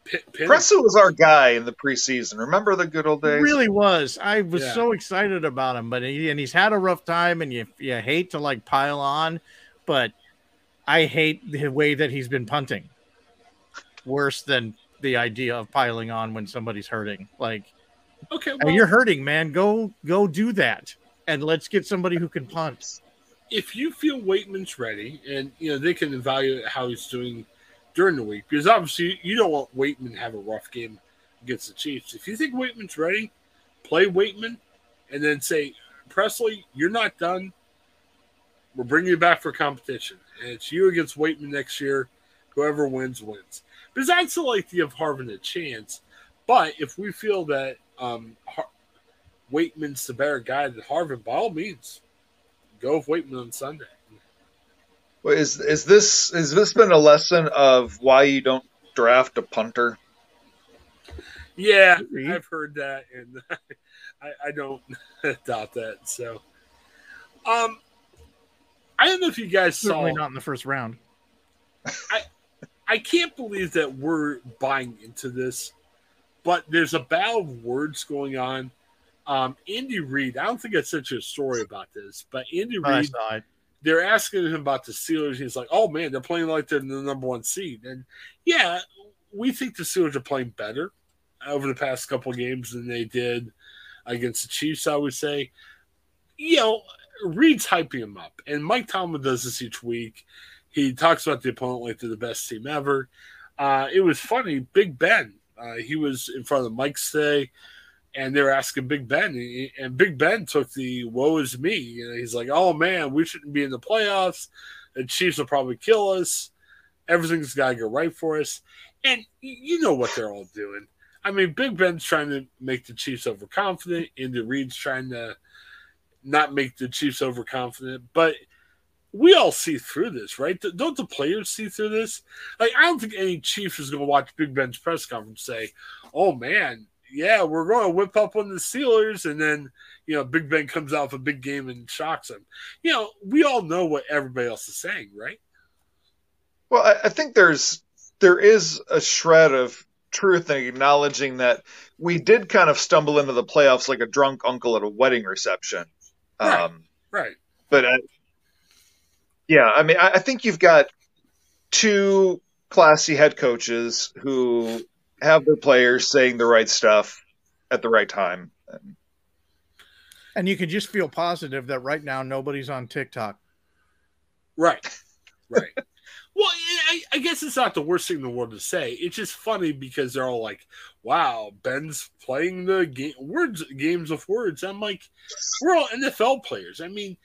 Pin, pin was our guy in the preseason. Remember the good old It days? really was. I was Yeah. so excited about him, but he, and he's had a rough time, and you you hate to like pile on, but I hate the way that he's been punting. Worse than the idea of piling on when somebody's hurting. Like okay, well, you're hurting, man. Go go do that, and let's get somebody who can punt. if you feel Waitman's ready, and you know they can evaluate how he's doing during the week, because obviously you don't want Waitman to have a rough game against the Chiefs. If you think Waitman's ready, play Waitman, and then say, Presley, you're not done. We're bringing you back for competition, and it's you against Waitman next year. Whoever wins wins. Because I still like to give Harvin a chance, but if we feel that um, Har- Waitman's the better guy than Harvin, by all means, go with Waitman on Sunday. Well, is is this has this been a lesson of why you don't draft a punter? Yeah, I've heard that, and I, I don't doubt that. So, um, I don't know if you guys saw. Certainly not in the first round. I I can't believe that we're buying into this, but there's a battle of words going on. Um, Andy Reid, I don't think I sent you a story about this, but Andy Reid, saw it. They're asking him about the Steelers. He's like, "Oh man, they're playing like they're the number one seed." And yeah, we think the Steelers are playing better over the past couple games than they did against the Chiefs. I would say, you know, Reid's hyping him up, and Mike Tomlin does this each week. He talks about the opponent like they're the best team ever. Uh, it was funny. Big Ben, uh, he was in front of Mike today, and they're asking Big Ben, and Big Ben took the "woe is me." Know, he's like, "Oh man, we shouldn't be in the playoffs. The Chiefs will probably kill us. Everything's got to go right for us." And you know what they're all doing. I mean, Big Ben's trying to make the Chiefs overconfident, and the Reid's trying to not make the Chiefs overconfident. But we all see through this, right? Don't the players see through this? Like, I don't think any Chiefs is going to watch Big Ben's press conference say, "Oh man, yeah, we're going to whip up on the Steelers," and then you know Big Ben comes out a big game and shocks them. You know, we all know what everybody else is saying, right? Well, I, I think there's there is a shred of truth in acknowledging that we did kind of stumble into the playoffs like a drunk uncle at a wedding reception. Right. Um, Right. but I, yeah, I mean, I, I think you've got two classy head coaches who have their players saying the right stuff at the right time. And And you can just feel positive that right now nobody's on TikTok. Right. Right. well, I, I guess it's not the worst thing in the world to say. It's just funny because they're all like, "Wow, Ben's playing the game words games of words." I'm like, we're all NFL players. I mean,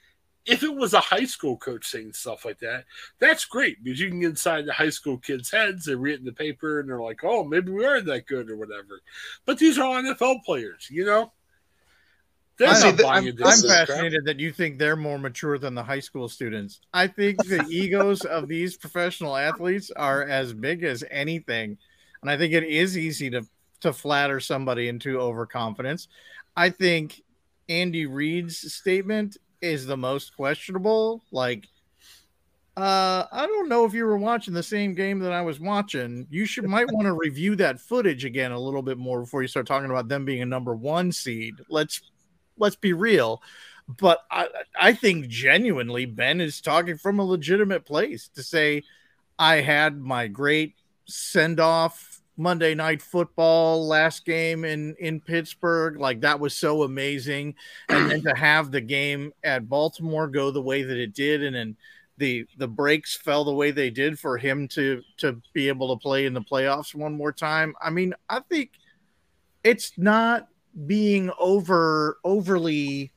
if it was a high school coach saying stuff like that, that's great because you can get inside the high school kids' heads. They read it in the paper and they're like, "Oh, maybe we aren't that good or whatever." But these are all NFL players, you know. They're I'm, not buying I'm, I'm this crap. fascinated that you think they're more mature than the high school students. I think the egos of these professional athletes are as big as anything. And I think it is easy to to flatter somebody into overconfidence. I think Andy Reid's statement is the most questionable. Like, uh, I don't know if you were watching the same game that I was watching. You should might want to review that footage again a little bit more before you start talking about them being a number one seed. Let's let's be real. But I I think genuinely Ben is talking from a legitimate place to say I had my great send off Monday night football last game in in Pittsburgh like that was so amazing and then to have the game at Baltimore go the way that it did and then the the breaks fell the way they did for him to to be able to play in the playoffs one more time. I mean, I think it's not being over overly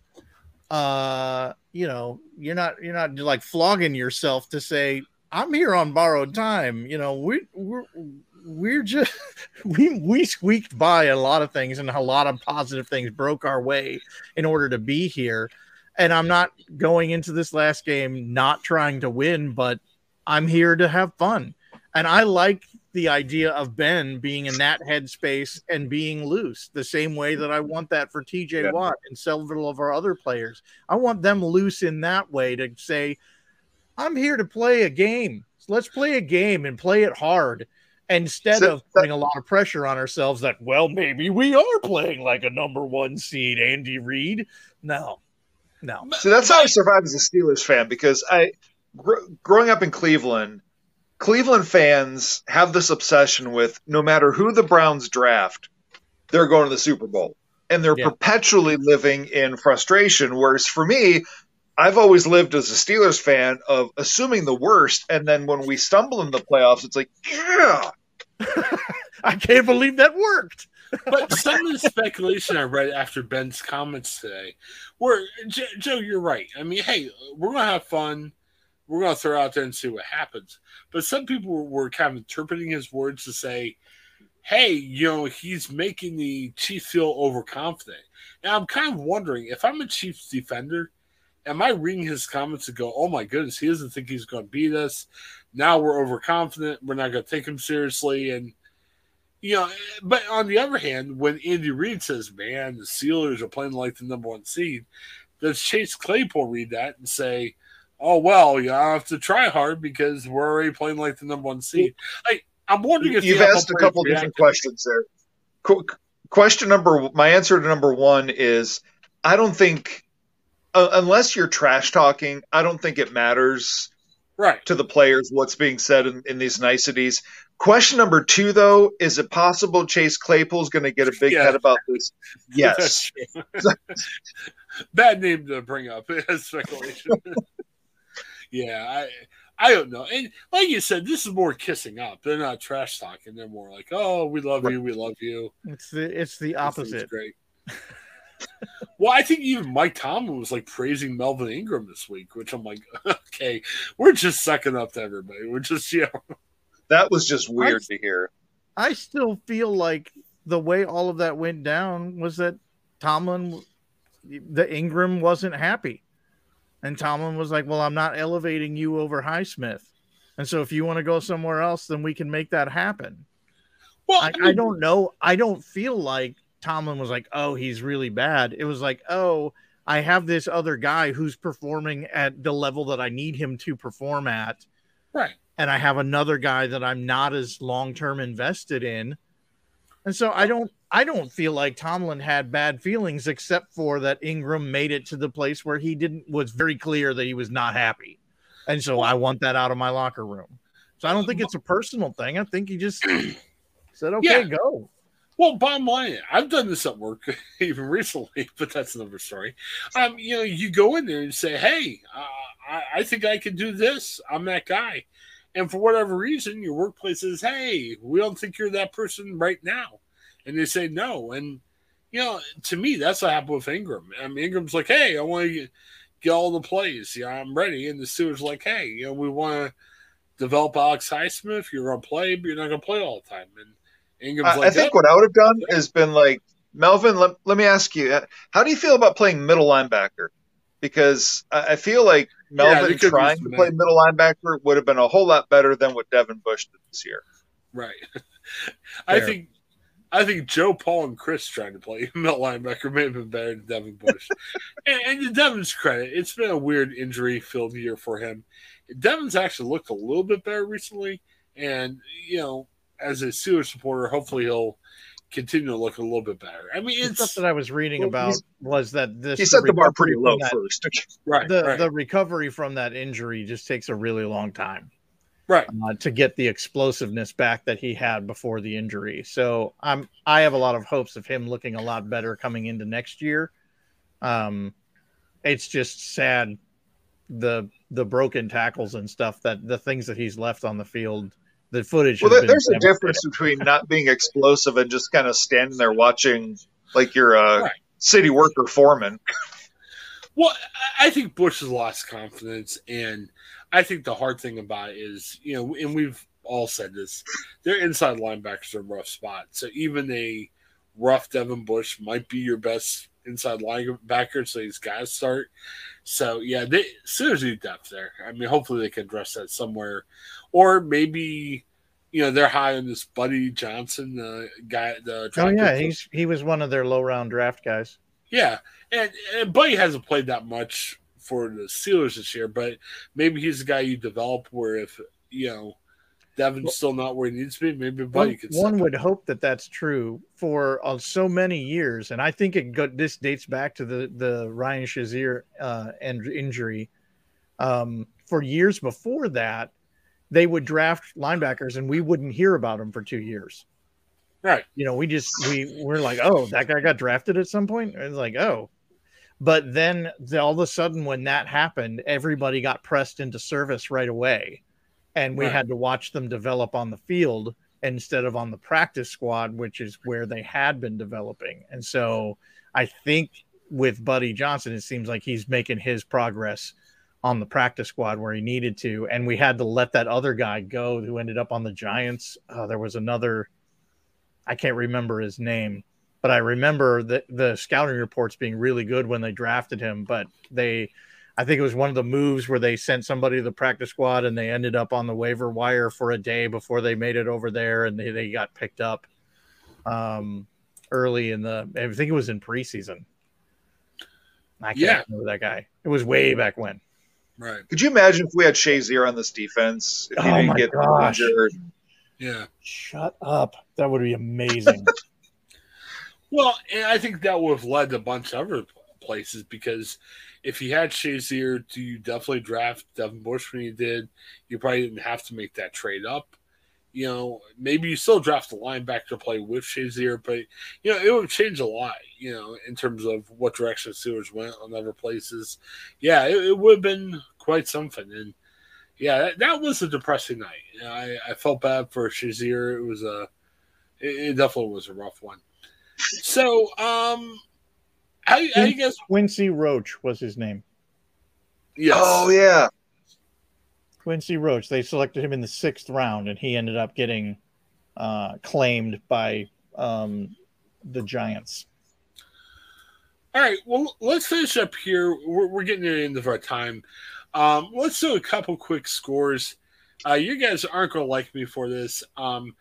uh you know you're not you're not like flogging yourself to say i'm here on borrowed time you know we we're we're just we we squeaked by a lot of things and a lot of positive things broke our way in order to be here and i'm not going into this last game not trying to win but i'm here to have fun and i like the idea of Ben being in that headspace and being loose, the same way that I want that for TJ Yeah. Watt and several of our other players. I want them loose in that way to say, I'm here to play a game. Let's play a game and play it hard instead So- of putting a lot of pressure on ourselves that, well, maybe we are playing like a number one seed, Andy Reid. No, no. So that's how I survived as a Steelers fan because I, gr- growing up in Cleveland, Cleveland fans have this obsession with no matter who the Browns draft, they're going to the Super Bowl. And they're Yeah. perpetually living in frustration. Whereas for me, I've always lived as a Steelers fan of assuming the worst, and then when we stumble in the playoffs, it's like, yeah, I can't believe that worked. but some of the speculation I read after Ben's comments today, were J- Joe, you're right. I mean, hey, we're gonna have fun. We're gonna throw out there and see what happens. But some people were, were kind of interpreting his words to say, "Hey, you know, he's making the Chiefs feel overconfident." Now I'm kind of wondering if I'm a Chiefs defender, am I reading his comments and go, "Oh my goodness, he doesn't think he's going to beat us." Now we're overconfident. We're not going to take him seriously, and you know, but on the other hand, when Andy Reid says, "Man, the Steelers are playing like the number one seed," does Chase Claypool read that and say, "Oh well, you have to try hard because we're already playing like the number one seed"? Like, I'm wondering if you've asked a couple different questions there. Qu- question number, my answer to number one is, I don't think, uh, unless you're trash talking, I don't think it matters right to the players what's being said in, in these niceties. Question number two, though, is it possible Chase Claypool's going to get a big Yeah. head about this? Yes. Bad name to bring up as speculation. yeah, I I don't know. And like you said, this is more kissing up. They're not trash talking. They're more like, "Oh, we love you, we love you." It's the it's the opposite. Great. Well, I think even Mike Tomlin was like praising Melvin Ingram this week, which I'm like, okay, we're just sucking up to everybody. We're just, you know, That was just weird to hear. I still feel like the way all of that went down was that Tomlin, the Ingram wasn't happy, and Tomlin was like, "Well, I'm not elevating you over Highsmith, and so if you want to go somewhere else, then we can make that happen." well, I, I don't know. I don't feel like Tomlin was like, "Oh, he's really bad." It was like, "Oh, I have this other guy who's performing at the level that I need him to perform at." right. and I have another guy that I'm not as long term invested in. And so I don't I don't feel like Tomlin had bad feelings except for that Ingram made it to the place where he didn't was very clear that he was not happy. And so I want that out of my locker room. So I don't think it's a personal thing. I think he just said, Okay, Yeah. go. Well, bottom line, I've done this at work even recently, but that's another story. Um, you know, you go in there and say, "Hey, uh, I, I think I can do this. I'm that guy," and for whatever reason, your workplace says, "Hey, we don't think you're that person right now," and they say no. And you know, to me, that's what happened with Ingram. I mean, Ingram's like, "Hey, I want to get, all the plays. Yeah, I'm ready," and the Steelers like, "Hey, you know, we want to develop Alex Highsmith. You're gonna play, but you're not gonna play all the time." And Ingram's I, like, I think "Yep." what I would have done has been like, Melvin, let, let me ask you, uh, how do you feel about playing middle linebacker? Because I, I feel like Melvin they could trying to play middle linebacker would have been a whole lot better than what Devin Bush did this year. Right. I Fair. think I think Joe Paul and Chris trying to play middle linebacker may have been better than Devin Bush. and, and to Devin's credit, it's been a weird injury filled year for him. Devin's actually looked a little bit better recently, and you know, as a Steelers supporter, hopefully he'll continue to look a little bit better. I mean, The stuff that I was reading Well, about was that this He set the bar pretty recovery low from that- first. right, The, right, the recovery from that injury just takes a really long time. right. uh, to get the explosiveness back that he had before the injury. So I'm I have a lot of hopes of him looking a lot better coming into next year. Um, it's just sad the the broken tackles and stuff that the things that he's left on the field. The footage. Well, has there, been there's a difference between not being explosive and just kind of standing there watching like you're a uh, Right. city worker foreman. Well, I I think Bush has lost confidence, and I think the hard thing about it is, you know, and we've all said this, their inside linebackers are in a rough spot. So even a rough Devin Bush might be your best inside linebacker, so he's got to start. So yeah, they Steelers need depth there. I mean, hopefully they can address that somewhere, or maybe. You know they're high on this Buddy Johnson, the guy. The Oh yeah, he's he was one of their low round draft guys. Yeah, and, and Buddy hasn't played that much for the Steelers this year, but maybe he's the guy you develop where if you know Devin's still not where he needs to be, maybe Buddy One, could. one would hope that that's true for uh, so many years, and I think it go, this dates back to the the Ryan Shazier uh, and injury. Um, for years before that, they would draft linebackers, and we wouldn't hear about them for two years. right. You know, we just we we're like, oh, that guy got drafted at some point. It's like, oh, But then the, all of a sudden, when that happened, everybody got pressed into service right away. And we Right. had to watch them develop on the field instead of on the practice squad, which is where they had been developing. And so I think with Buddy Johnson, it seems like he's making his progress on the practice squad where he needed to. And we had to let that other guy go who ended up on the Giants. Uh, there was another, I can't remember his name, but I remember the, the scouting reports being really good when they drafted him. But they, I think it was one of the moves where they sent somebody to the practice squad and they ended up on the waiver wire for a day before they made it over there and they, they got picked up um, early in the, I think it was in preseason. I can't Yeah. remember that guy. It was way back when. Right. Could you imagine if we had Shazier on this defense? If he Oh didn't my get gosh. injured? Yeah. Shut up. That would be amazing. Well, and I think that would have led to a bunch of other places because if you had Shazier, do you definitely draft Devin Bush when you did? You probably didn't have to make that trade up. You know, maybe you still draft a linebacker to play with Shazier, but you know it would change a lot. You know, in terms of what direction Steelers went on other places. Yeah, it, it would have been quite something. And yeah, that, that was a depressing night. You know, I, I felt bad for Shazier. It was a, it, it definitely was a rough one. So, um, how, how you guys? Quincy Roche was his name. Yes. Oh yeah, Quincy Roche. They selected him in the sixth round, and he ended up getting uh, claimed by um, the Giants. All right. Well, let's finish up here. We're, we're getting near the end of our time. Um, let's do a couple quick scores. Uh, you guys aren't going to like me for this. Um,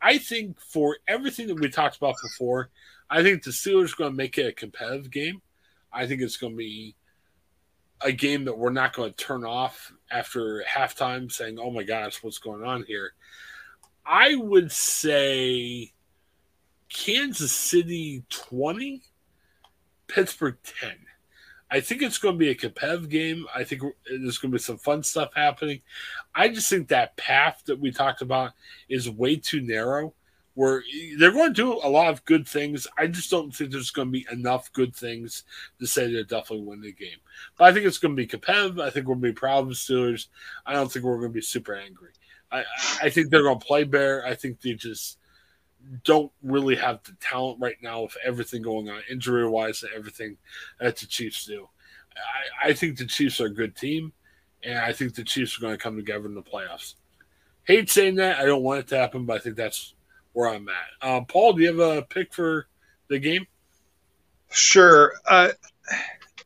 I think for everything that we talked about before, I think the Steelers are going to make it a competitive game. I think it's going to be a game that we're not going to turn off after halftime saying, oh my gosh, what's going on here? I would say Kansas City 20, Pittsburgh 10. I think it's going to be a competitive game. I think there's going to be some fun stuff happening. I just think that path that we talked about is way too narrow. Where they're going to do a lot of good things. I just don't think there's going to be enough good things to say they're definitely winning the game. But I think it's going to be competitive. I think we're going to be proud of the Steelers. I don't think we're going to be super angry. I, I think they're going to play bear. I think they just don't really have the talent right now with everything going on injury wise and everything that the Chiefs do. I, I think the Chiefs are a good team, and I think the Chiefs are going to come together in the playoffs. Hate saying that. I don't want it to happen, but I think that's where I'm at. Um, Paul, do you have a pick for the game? sure. Uh,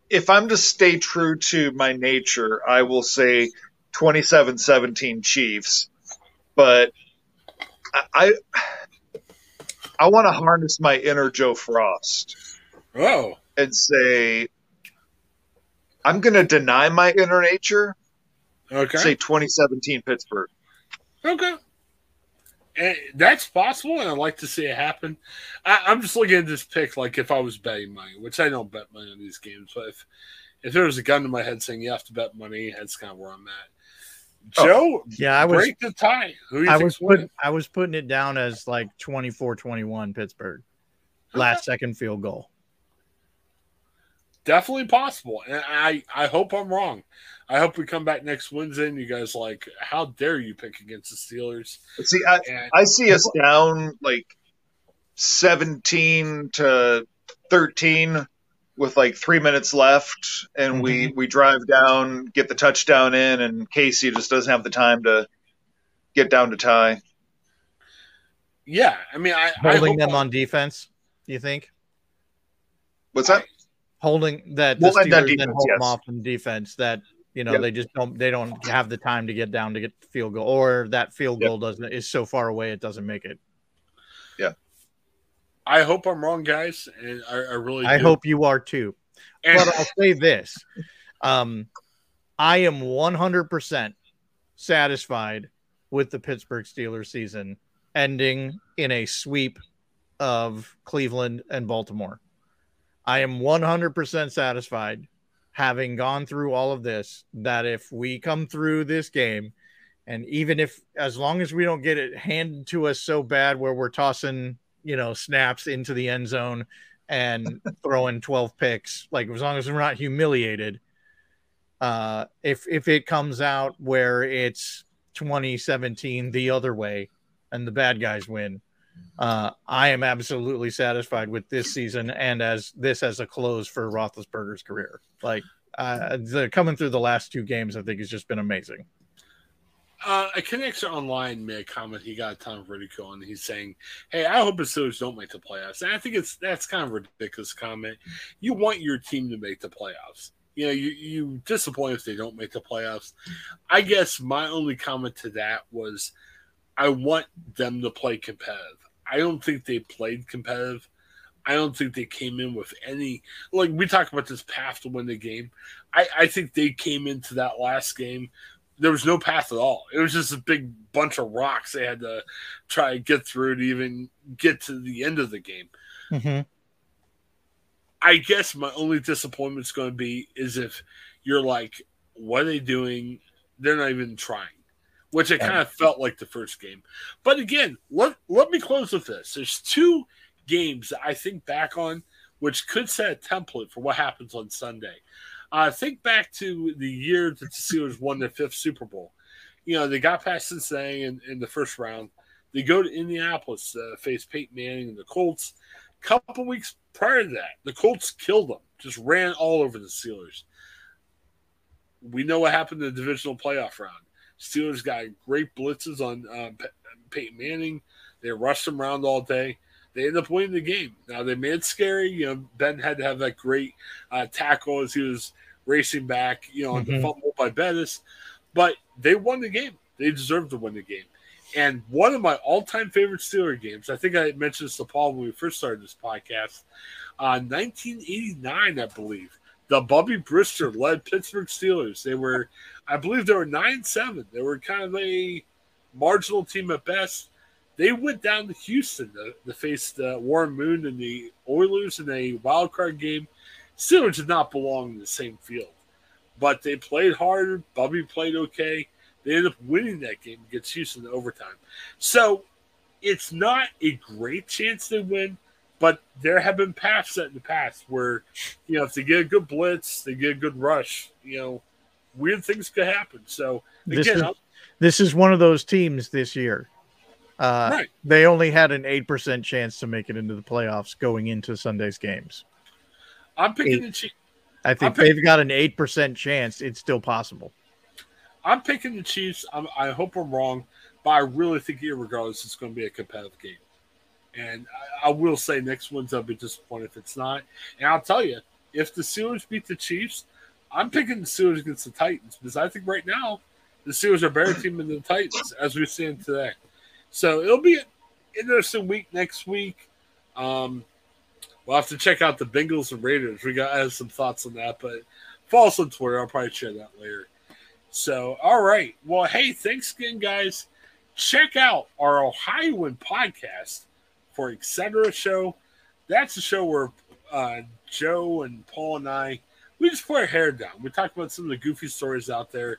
if I'm to stay true to my nature, I will say 27-17 Chiefs. But I I, I want to harness my inner Joe Frost Oh, and say I'm going to deny my inner nature. okay. Say 2017 Pittsburgh. Okay. And that's possible, and I'd like to see it happen. I, I'm just looking at this pick like if I was betting money, which I don't bet money on these games, but if if there was a gun to my head saying you have to bet money, that's kind of where I'm at. Oh. Joe, Yeah, I was break the tie. Who you I was putting I was putting it down as like 24-21 Pittsburgh. Last second field goal. Definitely possible, and I I hope I'm wrong. I hope we come back next Wednesday and you guys like, how dare you pick against the Steelers? See, I, And I see us down like 17 to 13 with like three minutes left, and we mm-hmm. we drive down, get the touchdown in, and Casey just doesn't have the time to get down to tie. yeah, I mean, I I Holding hope them I'm- on defense, you think? What's that? Holding that the Well, and that Steelers then defense, hold them off in defense that you know Yep. they just don't they don't have the time to get down to get the field goal or that field Yep. goal doesn't is so far away it doesn't make it. Yeah. I hope I'm wrong, guys, and I, I really I do. hope you are too. And- but I'll say this. Um, I am 100% satisfied with the Pittsburgh Steelers season ending in a sweep of Cleveland and Baltimore. I am 100% satisfied having gone through all of this that if we come through this game and even if as long as we don't get it handed to us so bad where we're tossing, you know, snaps into the end zone and throwing 12 picks. Like as long as we're not humiliated. Uh, if if it comes out where it's 2017 the other way and the bad guys win, uh, I am absolutely satisfied with this season and as this as a close for Roethlisberger's career. Like uh, the coming through the last two games, I think has just been amazing. Uh, a connector online made a comment. He got a ton of ridicule, and he's saying, "Hey, I hope the Steelers don't make the playoffs." And I think it's that's kind of a ridiculous comment. You want your team to make the playoffs. You know, you you disappoint if they don't make the playoffs. I guess my only comment to that was, I want them to play competitive. I don't think they played competitive. I don't think they came in with any like we talked about this path to win the game. I, I think they came into that last game. There was no path at all. It was just a big bunch of rocks they had to try and get through to even get to the end of the game. Mm-hmm. I guess my only disappointment is going to be is if you're like, what are they doing? They're not even trying, which it kind of felt like the first game. But again, let let me close with this. There's two games that I think back on, which could set a template for what happens on Sunday. Uh, think back to the year that the Steelers won their fifth Super Bowl. You know, they got past Cincinnati in, in the first round. They go to Indianapolis, uh, face Peyton Manning and the Colts. A couple weeks prior to that, the Colts killed them, just ran all over the Steelers. We know what happened in the divisional playoff round. Steelers got great blitzes on um, Peyton Manning. They rushed him around all day they end up winning the game. Now they made it scary. You know, Ben had to have that great uh, tackle as he was racing back. You know, mm-hmm. the fumble by Bettis, but they won the game. They deserved to win the game. And one of my all-time favorite Steeler games, I think I mentioned this to Paul when we first started this podcast, uh, 1989, I believe. The Bubby Brister led Pittsburgh Steelers. They were, I believe, they were nine seven. They were kind of a marginal team at best they went down to Houston to, to face uh, Warren Moon and the Oilers in a wild card game. Steelers did not belong in the same field, but they played hard. Bubby played okay. They ended up winning that game against Houston in overtime. So it's not a great chance they win, but there have been paths set in the past where, you know, if they get a good blitz, they get a good rush, you know, weird things could happen. So again, this is, this is one of those teams this year uh, right. They only had an 8% chance to make it into the playoffs going into Sunday's games. I'm picking Eight. the Chiefs. I think they've got an 8% chance. It's still possible. I'm picking the Chiefs. I'm, i hope I'm wrong, but I really think, regardless, it's going to be a competitive game. And I, I will say next one's I'll be disappointed if it's not. And I'll tell you, if the Steelers beat the Chiefs, I'm picking the Steelers against the Titans because I think right now the Steelers are better team than the Titans as we stand today. So it'll be an interesting week next week. Um, we'll have to check out the Bengals and Raiders. We got have some thoughts on that, but follow us on Twitter. I'll probably share that later. So, all right. Well, hey, thanks again, guys. Check out our Ohioan podcast for Etc. Show. That's a show where uh, Joe and Paul and I we just put our hair down. We talk about some of the goofy stories out there,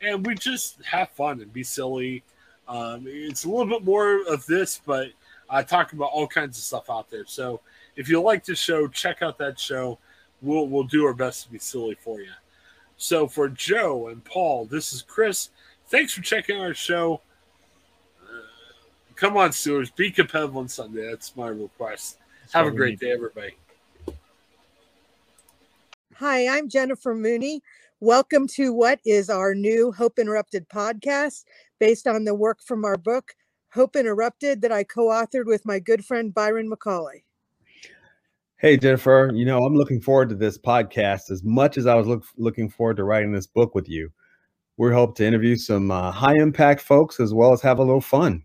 and we just have fun and be silly um, it's a little bit more of this, but I talk about all kinds of stuff out there. So if you like the show, check out that show. We'll we'll do our best to be silly for you. So for Joe and Paul, this is Chris. Thanks for checking our show. Come on, Steelers, be competitive on Sunday. That's my request. That's Have a great day, everybody. Hi, I'm Jennifer Mooney. Welcome to what is our new Hope Interrupted podcast based on the work from our book, Hope Interrupted, that I co authored with my good friend Byron McCauley. Hey, Jennifer, you know, I'm looking forward to this podcast as much as I was look, looking forward to writing this book with you. We hope to interview some uh, high impact folks as well as have a little fun.